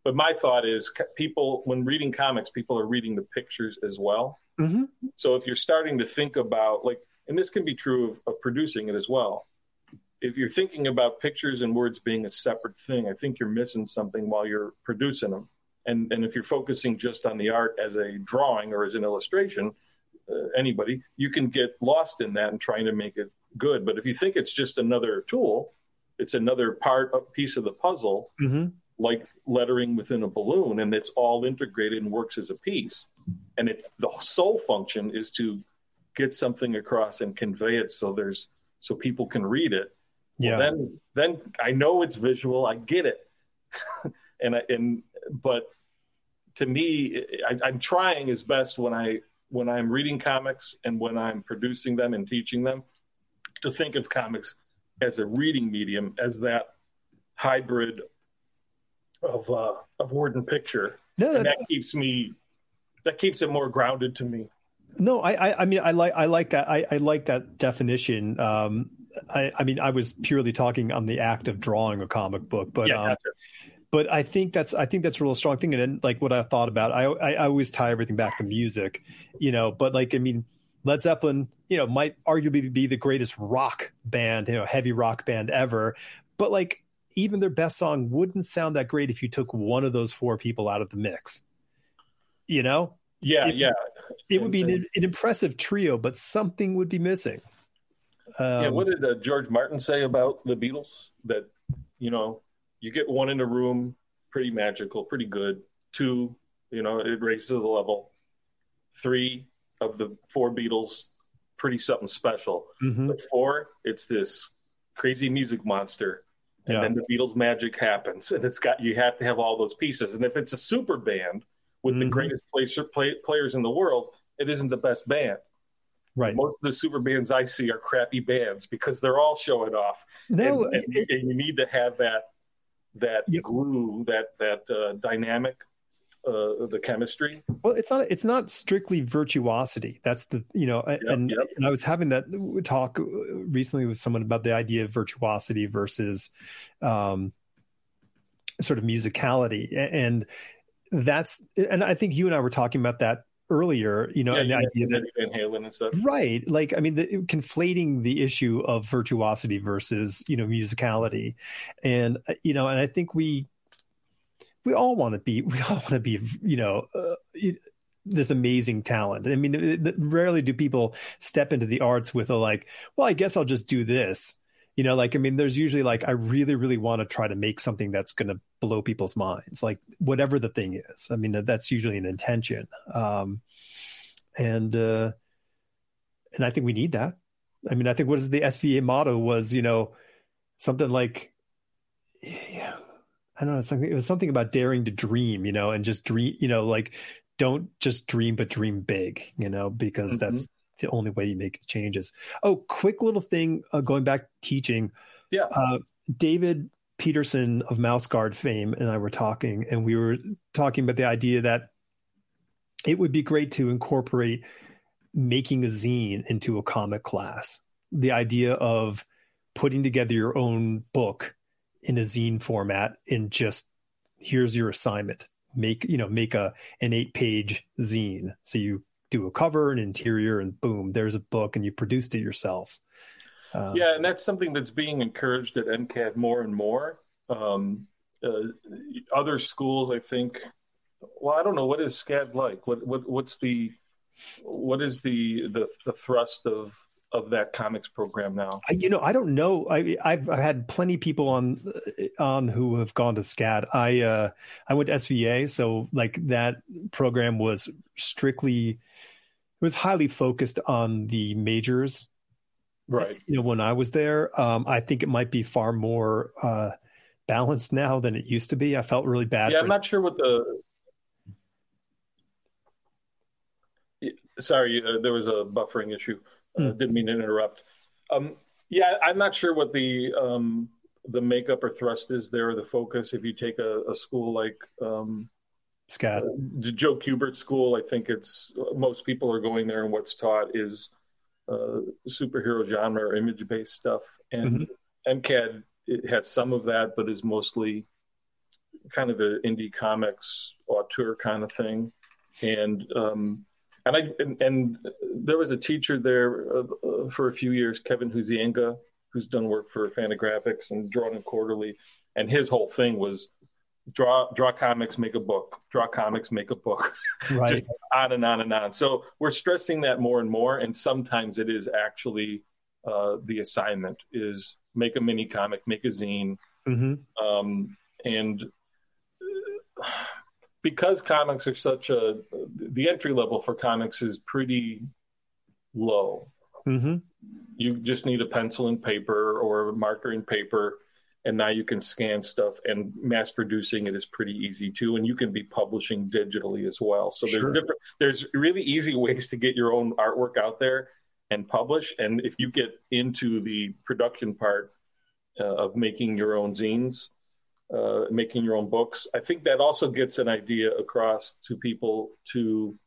But my thought is, people when reading comics, people are reading the pictures as well. Mm-hmm. So if you're starting to think about like, and this can be true of, of producing it as well. If you're thinking about pictures and words being a separate thing, I think you're missing something while you're producing them. And and if you're focusing just on the art as a drawing or as an illustration, uh, anybody, you can get lost in that and trying to make it good. But if you think it's just another tool, it's another part, of a piece of the puzzle, mm-hmm. like lettering within a balloon, and it's all integrated and works as a piece. And it, the sole function is to get something across and convey it so there's so people can read it. Yeah. Well, then, then I know it's visual. I get it, and I, and but to me, I, I'm trying as best when I when I'm reading comics and when I'm producing them and teaching them to think of comics as a reading medium, as that hybrid of uh, of word and picture. No, and that keeps me that keeps it more grounded to me. No, I, I, I mean, I like, I like that. I, I like that definition. Um, I, I mean, I was purely talking on the act of drawing a comic book, but, yeah, um, but I think that's, I think that's a real strong thing. And then, like what I thought about, I, I, I always tie everything back to music, you know, but like, I mean, Led Zeppelin, you know, might arguably be the greatest rock band, you know, heavy rock band ever, but like even their best song wouldn't sound that great if you took one of those four people out of the mix. You know? Yeah, it, yeah. It would be an, an, impressive trio, but something would be missing. Um, yeah, what did uh, George Martin say about the Beatles? That you know, you get one in a room, pretty magical, pretty good. Two, you know, it raises the level. Three of the four Beatles, pretty something special. Mm-hmm. But four, it's this crazy music monster. And yeah. then the Beatles magic happens, and it's got you have to have all those pieces. And if it's a super band, with mm-hmm. the greatest placer, play, players in the world, it isn't the best band. Right. Most of the super bands I see are crappy bands because they're all showing off. No, and, and, it, and you need to have that that yeah. glue, that that uh, dynamic, uh, the chemistry. Well, it's not it's not strictly virtuosity. That's the you know, yep, and yep. and I was having that talk recently with someone about the idea of virtuosity versus um, sort of musicality, and that's and I think you and I were talking about that earlier, you know, yeah, and the idea that Van Halen and stuff. Right. Like I mean the, conflating the issue of virtuosity versus, you know, musicality. And uh, you know, and I think we we all want to be we all want to be, you know, uh, this amazing talent. I mean, it, it, rarely do people step into the arts with a like, well, I guess I'll just do this you know like i mean there's usually like i really really want to try to make something that's going to blow people's minds like whatever the thing is. I mean that's usually an intention. Um and uh and i think we need that. I mean i think what is the sva motto was you know something like yeah i don't know something it was something about daring to dream you know and just dream you know like don't just dream but dream big you know because mm-hmm. that's the only way you make changes. Oh, quick little thing uh, going back teaching. Yeah. Uh, David Petersen of Mouse Guard fame and I were talking, and we were talking about the idea that it would be great to incorporate making a zine into a comic class. The idea of putting together your own book in a zine format and just here's your assignment make you know make a an eight page zine so you do a cover, an interior, and boom, there's a book, and you've produced it yourself. Um, yeah, and that's something that's being encouraged at MCAD more and more. Um, uh, other schools, I think. Well, I don't know what is SCAD like. What what what's the what is the the, the thrust of of that comics program now? I, you know, I don't know. I, I've, I've had plenty of people on on who have gone to SCAD. I uh, I went to SVA, so like that program was strictly it was highly focused on the majors. Right. You know, when I was there, um, I think it might be far more uh, balanced now than it used to be. I felt really bad. Yeah, I'm not sure what the. Sorry, uh, there was a buffering issue. Uh, hmm. Didn't mean to interrupt. Um, yeah, I'm not sure what the um, the makeup or thrust is there, or the focus. If you take a, a school like um, Scott, uh, Joe Kubert School, I think it's most people are going there, and what's taught is uh, superhero genre or image based stuff. And mm-hmm. MCAD it has some of that, but is mostly kind of an indie comics auteur kind of thing. And um, and I and, and, there was a teacher there uh, uh, for a few years, Kevin Huizenga, who's done work for Fantagraphics and Drawn and Quarterly, and his whole thing was draw draw comics, make a book, draw comics, make a book, right? Just on and on and on. So we're stressing that more and more, and sometimes it is actually uh, the assignment is make a mini comic, make a zine, mm-hmm. um, and because comics are such a the entry level for comics is pretty low. Mm-hmm. You just need a pencil and paper or a marker and paper, and now you can scan stuff. And mass producing it is pretty easy too, and you can be publishing digitally as well. So sure. there's different. There's really easy ways to get your own artwork out there and publish. And if you get into the production part uh, of making your own zines, uh, making your own books. I think that also gets an idea across to people to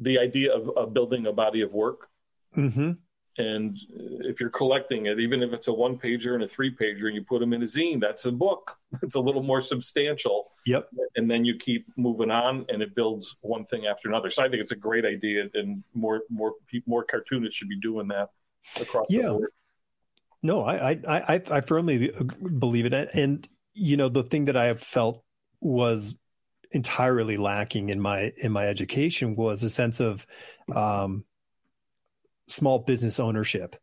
the idea of, of building a body of work. Mm-hmm. And if you're collecting it, even if it's a one pager and a three pager, and you put them in a zine, that's a book. It's a little more substantial. Yep. And then you keep moving on, and it builds one thing after another. So I think it's a great idea, and more more more cartoonists should be doing that across yeah. the board. No, I I I, I firmly believe it, and you know, the thing that I have felt was entirely lacking in my in my education was a sense of um, small business ownership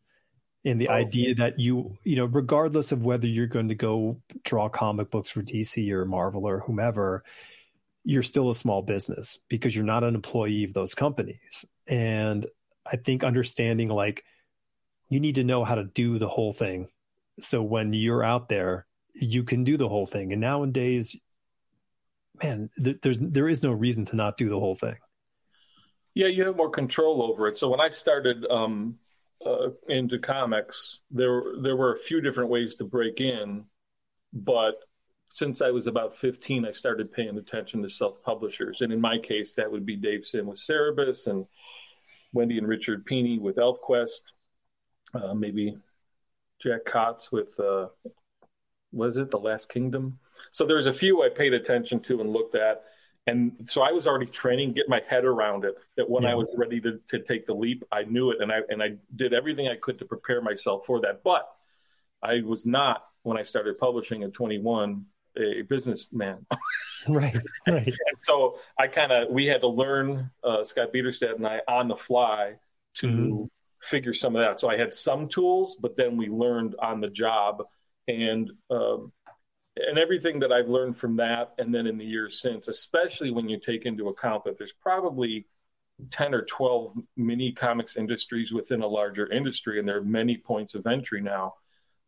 and the oh, idea that you you know regardless of whether you're going to go draw comic books for DC or Marvel or whomever you're still a small business because you're not an employee of those companies. And I think understanding like you need to know how to do the whole thing. So when you're out there you can do the whole thing. And nowadays, man, th- there's there is no reason to not do the whole thing. Yeah, you have more control over it. So when I started um, uh, into comics, there there were a few different ways to break in, but since I was about 15, I started paying attention to self publishers, and in my case, that would be Dave Sim with Cerebus and Wendy and Richard Pini with ElfQuest, uh, maybe Jack Katz with uh, was it the Last Kingdom? So there's a few I paid attention to and looked at. And so I was already training, get my head around it. That when yeah. I was ready to, to take the leap, I knew it, and I and I did everything I could to prepare myself for that. But I was not when I started publishing at 21 a businessman. right, right. and so I kind of we had to learn uh, Scott Beaderstadt and I on the fly to mm-hmm. figure some of that. So I had some tools, but then we learned on the job and um, and everything that I've learned from that, and then in the years since, especially when you take into account that there's probably 10 or 12 mini comics industries within a larger industry, and there are many points of entry now.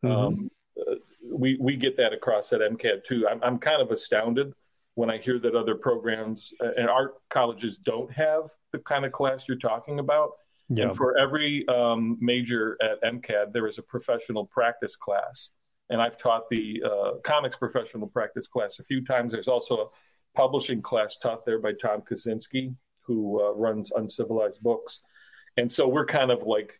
Mm-hmm. Um, uh, we we get that across at MCAD too. I'm I'm kind of astounded when I hear that other programs uh, and art colleges don't have the kind of class you're talking about. Yeah. And for every um, major at MCAD, there is a professional practice class and I've taught the uh, comics professional practice class a few times. There's also a publishing class taught there by Tom Kaczynski, who uh, runs Uncivilized Books, and so we're kind of like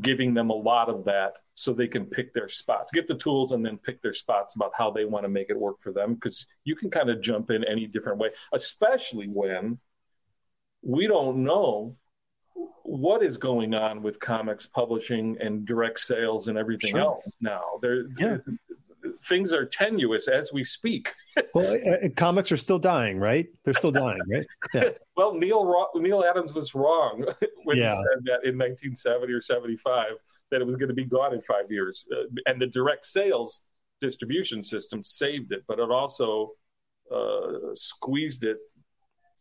giving them a lot of that so they can pick their spots, get the tools, and then pick their spots about how they want to make it work for them. Because you can kind of jump in any different way, especially when we don't know what is going on with comics publishing and direct sales and everything sure. else now. There, yeah. things are tenuous as we speak. well, uh, uh, comics are still dying, right? They're still dying, right? Yeah. well, Neil Neal Adams was wrong when yeah. he said that in 1970 or 75 that it was going to be gone in five years, uh, and the direct sales distribution system saved it, but it also uh, squeezed it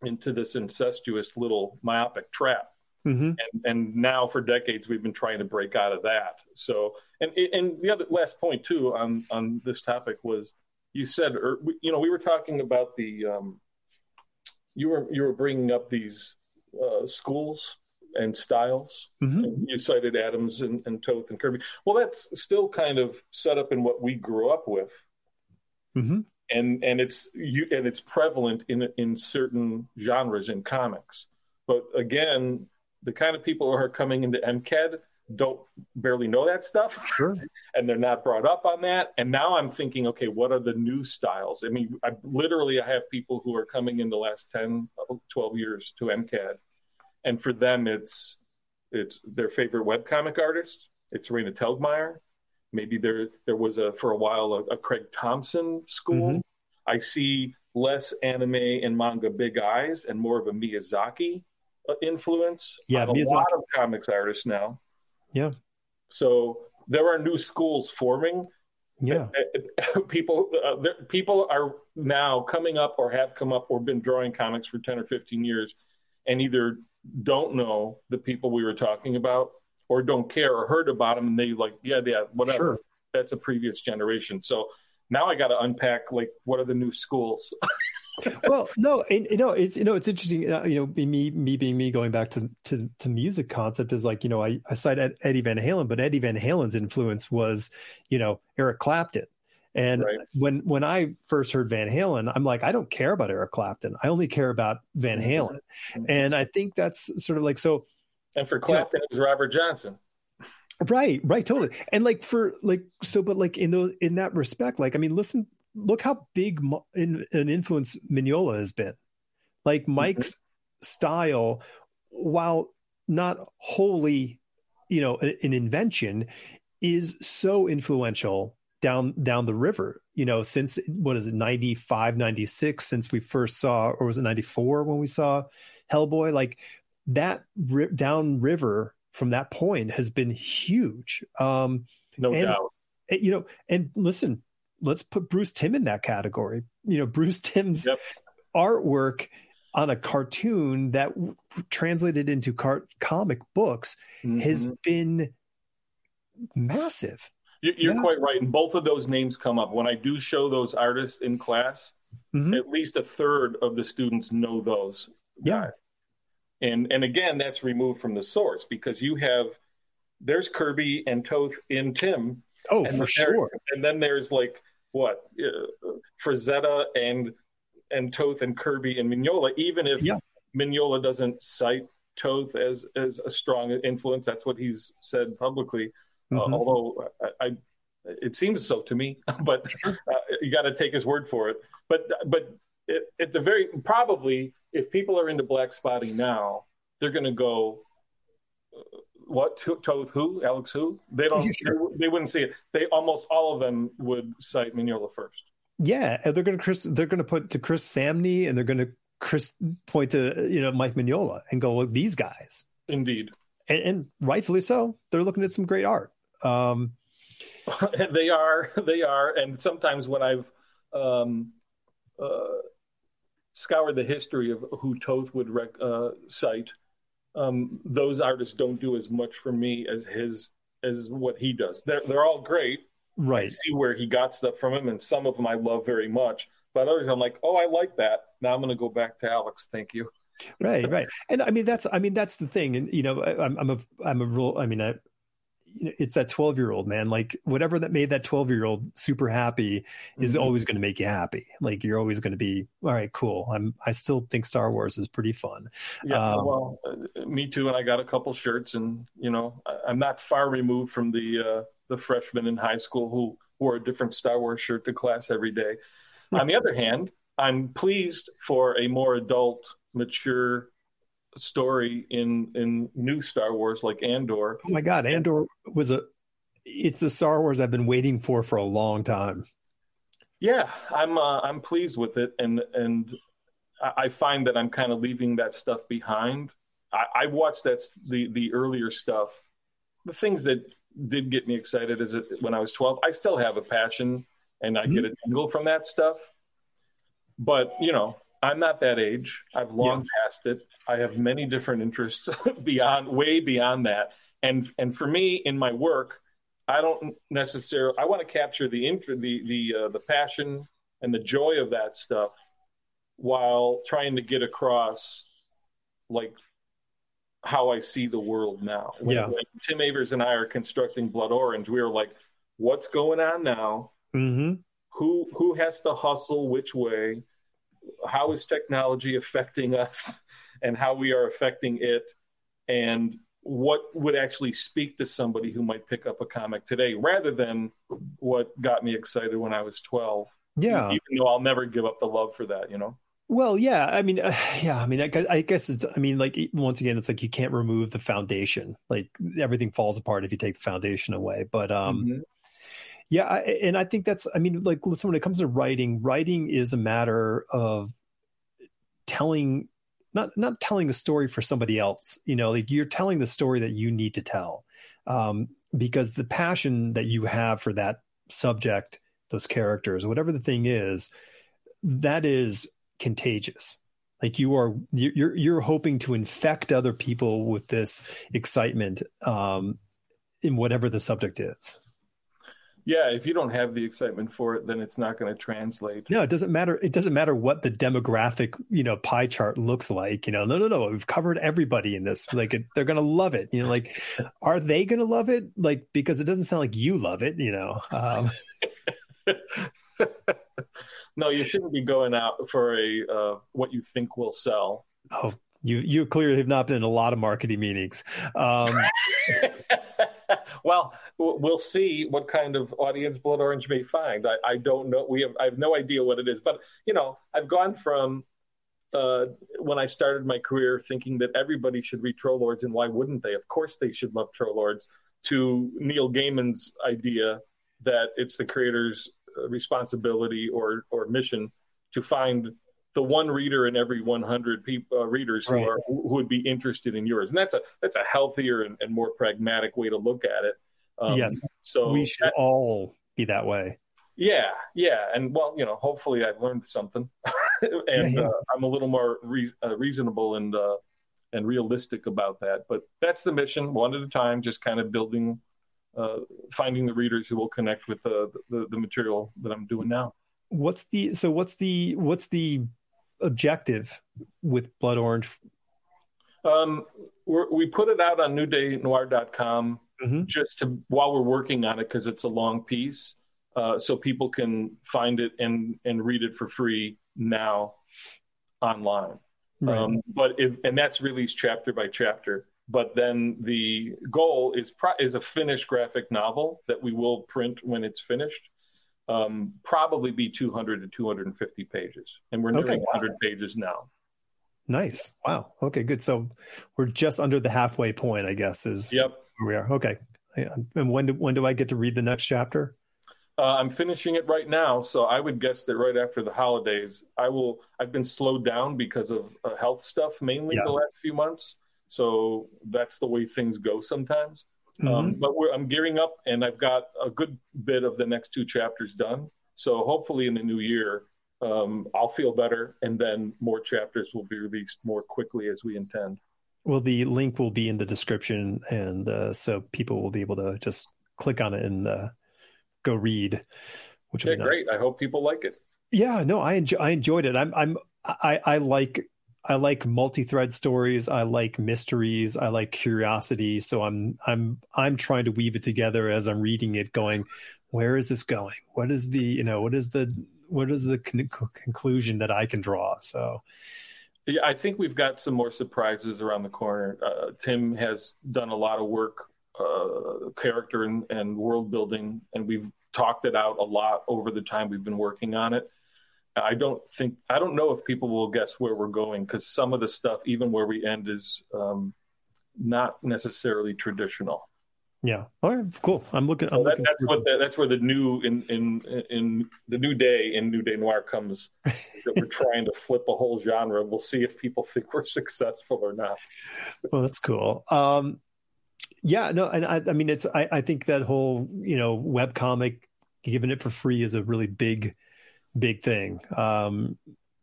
into this incestuous little myopic trap Mm-hmm. and and now for decades we've been trying to break out of that. So and and the other last point too on on this topic was you said or you know we were talking about the um, you were you were bringing up these uh, schools and styles. Mm-hmm. And you cited Adams and, and Toth and Kirby. Well, that's still kind of set up in what we grew up with, Mm-hmm. and and it's you and it's prevalent in in certain genres in comics. But again, the kind of people who are coming into MCAD don't barely know that stuff Sure. and they're not brought up on that. And now I'm thinking, okay, what are the new styles? I mean, I literally I have people who are coming in the last 10, 12 years to MCAD, and for them, it's it's their favorite webcomic artist. It's Raina Telgemeier. Maybe there there was a for a while a, a Craig Thompson school. Mhm. I see less anime and manga big eyes and more of a Miyazaki influence. Yeah, a lot of comics artists now. Yeah. So there are new schools forming. Yeah. people uh, people are now coming up or have come up or been drawing comics for 10 or 15 years and either don't know the people we were talking about or don't care or heard about them and they like yeah yeah whatever Sure. that's a previous generation so now i got to unpack like what are the new schools well, no, and, you know, it's you know, it's interesting. Uh, you know, me me being me going back to to to music concept is like you know, I I cite Eddie Van Halen, but Eddie Van Halen's influence was you know Eric Clapton. And Right. when when I first heard Van Halen, I'm like, I don't care about Eric Clapton. I only care about Van Halen. And I think that's sort of like so and for clapton it was robert johnson Right, right, totally. And like for like so, but like in those in that respect, like I mean, listen, look how big in, an influence Mignola has been. Like Mike's style, while not wholly, you know, a- an invention, is so influential down down the river. You know, since what is it, 95, 96, since we first saw, or was it ninety four when we saw Hellboy? Like that ri- down river from that point has been huge. Um, no And- doubt you know, and listen, let's put Bruce Timm in that category. You know, Bruce Timm's Yep. artwork on a cartoon that w- translated into car- comic books has Mhm. been massive. You- You're Yes. quite right. And both of those names come up. When I do show those artists in class, Mhm. at least a third of the students know those. Yeah. guys. And and again, that's removed from the source because you have there's Kirby and Toth in Timm. Oh, and for sure. And then there's like what uh, Frazetta and and Toth and Kirby and Mignola. Even if Yeah. Mignola doesn't cite Toth as as a strong influence, that's what he's said publicly. Uh, Mhm. although I, I, it seems so to me, but uh, you got to take his word for it. But but it, at the very probably, if people are into black spotting now, they're going to go. What to- Toth who Alex who they don't sure. they, they wouldn't see it they almost all of them would cite Mignola first Yeah, and they're going to Chris. They're going to put to Chris Samnee, and they're going to Chris point to you know Mike Mignola and go well, these guys, indeed and, and rightfully so. They're looking at some great art. Um, they are they are and sometimes when i've um uh scoured the history of who toth would rec- uh cite um those artists don't do as much for me as his as what he does. They're, they're all great. I right. see where he got stuff from him and some of them i love very much but others i'm like oh i like that. Now i'm going to go back to alex. Thank you. Right right. And i mean that's i mean that's the thing. And you know I, i'm i'm a i'm a real i mean I, it's that 12 year old man like whatever that made that 12 year old super happy is Mhm. always going to make you happy like you're always going to be all right cool i'm i still think star wars is pretty fun Yeah, Um, well, uh, me too. And I got a couple shirts, and you know, I, I'm not far removed from the uh, the freshmen in high school who wore a different Star Wars shirt to class every day. On the other hand, I'm pleased for a more adult, mature story in in new Star Wars like Andor. oh my god andor was a it's the star wars i've been waiting for for a long time Yeah, I'm uh, I'm pleased with it, and and I, find that I'm kind of leaving that stuff behind. I, I watched that the the earlier stuff, the things that did get me excited as it, when I was 12. I still have a passion, and I get a tingle from that stuff. But you know, I'm not that age. I've long yeah. passed it. I have many different interests beyond, way beyond that. And and for me, in my work, I don't necessarily. I want to capture the the the uh, the passion and the joy of that stuff, while trying to get across, like how I see the world now. When, yeah. when Tim Avers and I are constructing Blood Orange, we are like, what's going on now? Mm-hmm. Who who has to hustle which way? How is technology affecting us, and how we are affecting it? And what would actually speak to somebody who might pick up a comic today rather than what got me excited when I was 12. Yeah. Even though I'll never give up the love for that, you know? Well, yeah. I mean, uh, yeah. I mean, I, I, guess it's, I mean, like, once again, it's like you can't remove the foundation. Like, everything falls apart if you take the foundation away. But, um, mm-hmm. Yeah. I, and I think that's, I mean, like, listen, when it comes to writing, writing is a matter of telling not not telling a story for somebody else you know like you're telling the story that you need to tell um, because the passion that you have for that subject those characters whatever the thing is that is contagious like you are you're you're hoping to infect other people with this excitement um, in whatever the subject is yeah, if you don't have the excitement for it, then it's not going to translate. No, it doesn't matter. It doesn't matter what the demographic, you know, pie chart looks like. You know, no, no, no. We've covered everybody in this. Like, it, they're going to love it. You know, like, are they going to love it? Like, because it doesn't sound like you love it. You know. Um, no, you shouldn't be going out for a uh, what you think will sell. Oh, you you clearly have not been in a lot of marketing meetings. Um, well, we'll see what kind of audience Blood Orange may find. I, I, don't know. We have I have no idea what it is, but you know, I've gone from uh, when I started my career thinking that everybody should read Trollords, and why wouldn't they? Of course, they should love Trollords. To Neil Gaiman's idea that it's the creator's uh, responsibility or or mission to find the one reader in every 100 people uh, readers who are who would be interested in yours. And that's a that's a healthier and, and more pragmatic way to look at it. Um, yes. so we should that, all be that way. Yeah yeah. And well you know hopefully i've learned something. And yeah, yeah. Uh, i'm a little more re- uh, reasonable and uh, and realistic about that. But that's the mission one at a time just kind of building uh, finding the readers who will connect with the, the the material that i'm doing now. What's the so what's the what's the objective with Blood Orange? Um, we put it out on newdaynoir.com mm-hmm. just to while we're working on it because it's a long piece, uh, so people can find it and and read it for free now online. Right. Um, but if, and that's released chapter by chapter. But then the goal is pro- is a finished graphic novel that we will print when it's finished um, probably be 200 to 250 pages, and we're nearing okay. 100 pages now. Nice. Wow. Okay. Good. So we're just under the halfway point, I guess. Is yep. Where we are. Okay. And when do when do I get to read the next chapter? Uh, I'm finishing it right now, so I would guess that right after the holidays, I will. I've been slowed down because of uh, health stuff, mainly yeah. the last few months. So that's the way things go sometimes. Um, mm-hmm. Um, but I'm gearing up, and I've got a good bit of the next two chapters done. So hopefully, in the new year, um, I'll feel better, and then more chapters will be released more quickly as we intend. Well, the link will be in the description, and uh, so people will be able to just click on it and uh, go read. Which yeah, great. I hope people like it. Yeah, no, I enjoy, I enjoyed it. I'm I'm I, I like I like multi-thread stories. I like mysteries. I like curiosity. So I'm I'm I'm trying to weave it together as I'm reading it, going, where is this going? What is the you know what is the what is the con- conclusion that I can draw? So. Yeah, I think we've got some more surprises around the corner. Uh, Tim has done a lot of work, uh, character and, and world building, and we've talked it out a lot over the time we've been working on it. I don't think I don't know if people will guess where we're going because some of the stuff, even where we end, is um, not necessarily traditional. Yeah. All right. Cool. I'm looking. I'm that, that's what the, that's where the new in in in the new day in New Day Noir comes. that we're trying to flip a whole genre. We'll see if people think we're successful or not. Well, that's cool. Um, yeah. No. And I, I mean, it's I, I think that whole you know web comic giving it for free is a really big big thing. Um,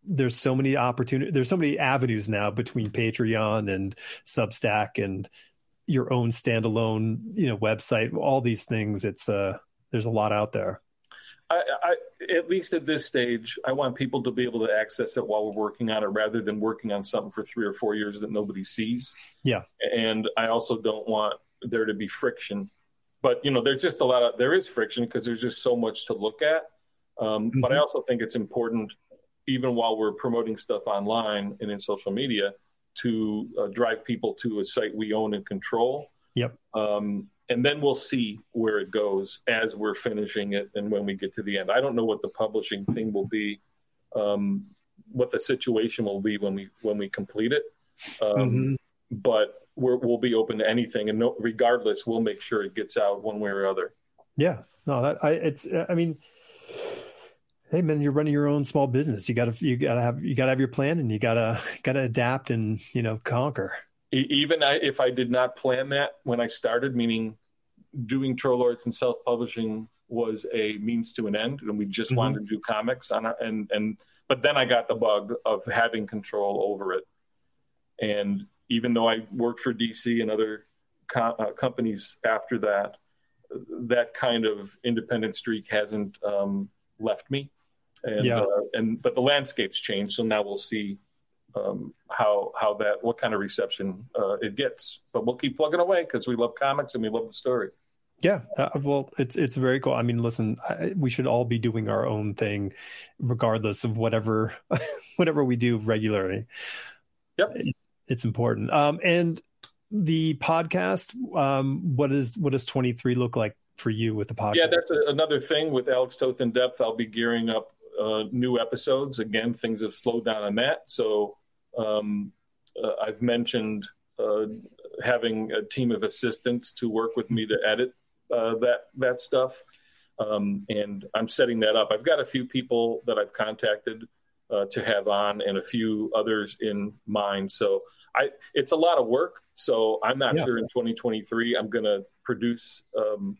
there's so many opportunity there's so many avenues now between patreon and substack and your own standalone you know website all these things. It's uh there's a lot out there. I, I at least at this stage i want people to be able to access it while we're working on it rather than working on something for three or four years that nobody sees. Yeah. And i also don't want there to be friction. But you know there's just a lot of there is friction because there's just so much to look at um, mm-hmm. but i also think it's important even while we're promoting stuff online and in social media to uh, drive people to a site we own and control. Yep. Um, and then we'll see where it goes as we're finishing it and when we get to the end. I don't know what the publishing thing will be, um, what the situation will be when we when we complete it. Um, mm-hmm. But we will be open to anything, and no, regardless, we'll make sure it gets out one way or other. Yeah, no, that I it's I mean hey man, you're running your own small business. You gotta you gotta have you gotta have your plan, and you gotta gotta adapt and you know conquer. Even I, if I did not plan that when I started, meaning doing Trollords and self publishing was a means to an end, and we just mm-hmm. wanted to do comics on our, and and but then I got the bug of having control over it, and even though I worked for DC and other co- uh, companies after that, that kind of independent streak hasn't um, left me and yeah. uh, and but the landscape's changed, so now we'll see um, how how that what kind of reception uh, it gets. But we'll keep plugging away because we love comics and we love the story. Yeah, uh, well, it's it's very cool. I mean, listen, I, we should all be doing our own thing, regardless of whatever whatever we do regularly. Yep, it, it's important. Um, and the podcast, um, what is what does twenty three look like for you with the podcast? Yeah, that's a, another thing with Alex Toth in depth. I'll be gearing up uh, new episodes. Again, things have slowed down on that. So um, uh, I've mentioned uh, having a team of assistants to work with me to edit uh, that that stuff, um, and I'm setting that up. I've got a few people that I've contacted uh, to have on, and a few others in mind. So I, it's a lot of work. So I'm not yeah. sure in 2023 I'm going to produce um,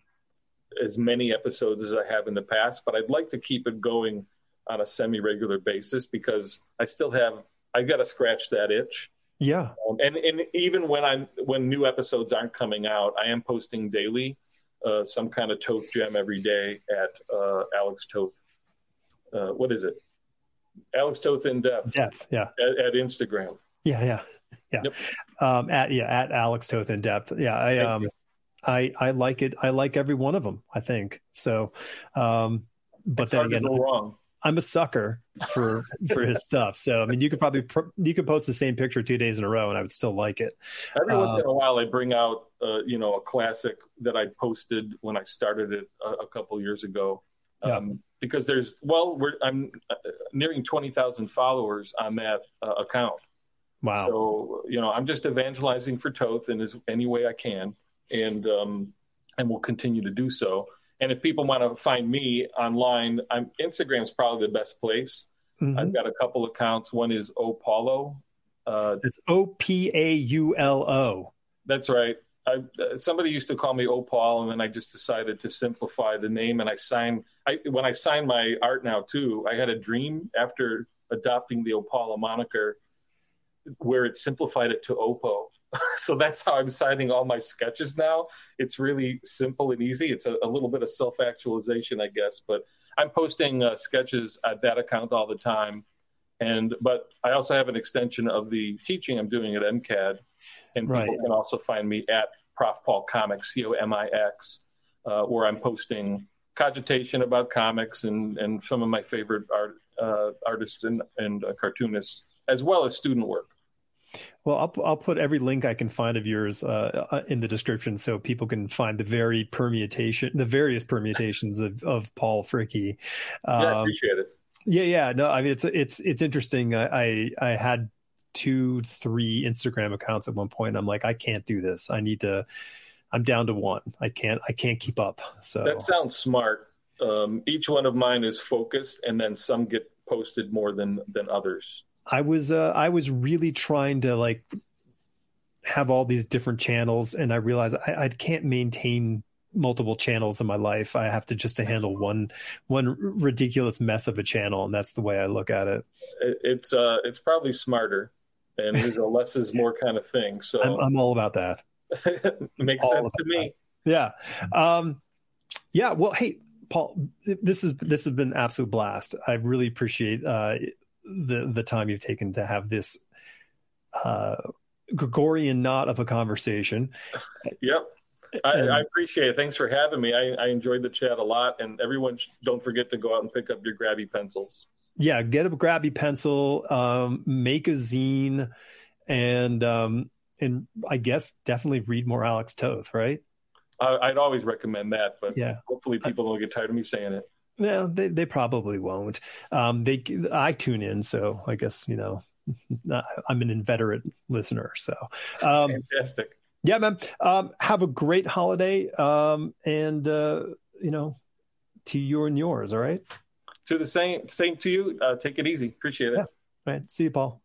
as many episodes as I have in the past, but I'd like to keep it going on a semi-regular basis because I still have I got to scratch that itch. Yeah, um, and and even when I'm when new episodes aren't coming out, I am posting daily uh, some kind of Toth gem every day at uh, Alex Toth. Uh, what is it? Alex Toth in depth. Depth, yeah. At, at Instagram. Yeah, yeah, yeah. Yep. Um, at yeah, at Alex Toth in depth. Yeah, I Thank um, you. I I like it. I like every one of them. I think so. Um, but it's then again, wrong. I'm a sucker for for his stuff. So I mean, you could probably you could post the same picture two days in a row, and I would still like it. Every uh, once in a while, I bring out uh, you know a classic that I posted when I started it a, a couple years ago. Um, yeah. Because there's well, we're I'm uh, nearing twenty thousand followers on that uh, account. Wow. So you know, I'm just evangelizing for Toth in as, any way I can, and um, and will continue to do so. And if people want to find me online, I'm, Instagram's probably the best place. Mm-hmm. I've got a couple accounts. One is Opaulo. Uh, it's O P A U L O. That's right. I, somebody used to call me Opal, and then I just decided to simplify the name. And I signed. I, when I signed my art now too, I had a dream after adopting the Opaulo moniker, where it simplified it to Opo. so that's how I'm signing all my sketches now. It's really simple and easy. It's a, a little bit of self actualization, I guess, but I'm posting uh, sketches at that account all the time. And but I also have an extension of the teaching I'm doing at MCAD, and right. people can also find me at Prof Paul Comics, C O M I X, uh, where I'm posting cogitation about comics and and some of my favorite art uh, artists and, and uh, cartoonists, as well as student work. Well, I'll I'll put every link I can find of yours uh, uh, in the description so people can find the very permutation, the various permutations of of Paul Fricke. Um, yeah, I appreciate it. Yeah, yeah. No, I mean it's it's it's interesting. I I, I had two, three Instagram accounts at one point. I'm like, I can't do this. I need to. I'm down to one. I can't. I can't keep up. So that sounds smart. Um, each one of mine is focused, and then some get posted more than than others. I was uh, I was really trying to like have all these different channels, and I realized I, I can't maintain multiple channels in my life. I have to just to handle one one ridiculous mess of a channel, and that's the way I look at it. It's uh, it's probably smarter, and it's a less is more kind of thing. So I'm, I'm all about that. makes all sense to me. That. Yeah, um, yeah. Well, hey, Paul, this is this has been absolute blast. I really appreciate uh, the the time you've taken to have this uh, Gregorian knot of a conversation. Yep. I, I, appreciate it. Thanks for having me. I, I, enjoyed the chat a lot. And everyone, don't forget to go out and pick up your grabby pencils. Yeah, get a grabby pencil, um, make a zine, and um, and I guess definitely read more Alex Toth, right? I, would always recommend that, but yeah, hopefully people don't get tired of me saying it. No, they they probably won't. Um, they I tune in, so I guess you know I'm an inveterate listener. So um, fantastic. Yeah, man. Um, have a great holiday, um, and uh, you know, to you and yours. All right. To the same, same to you. Uh, take it easy. Appreciate it. Yeah. All right. See you, Paul.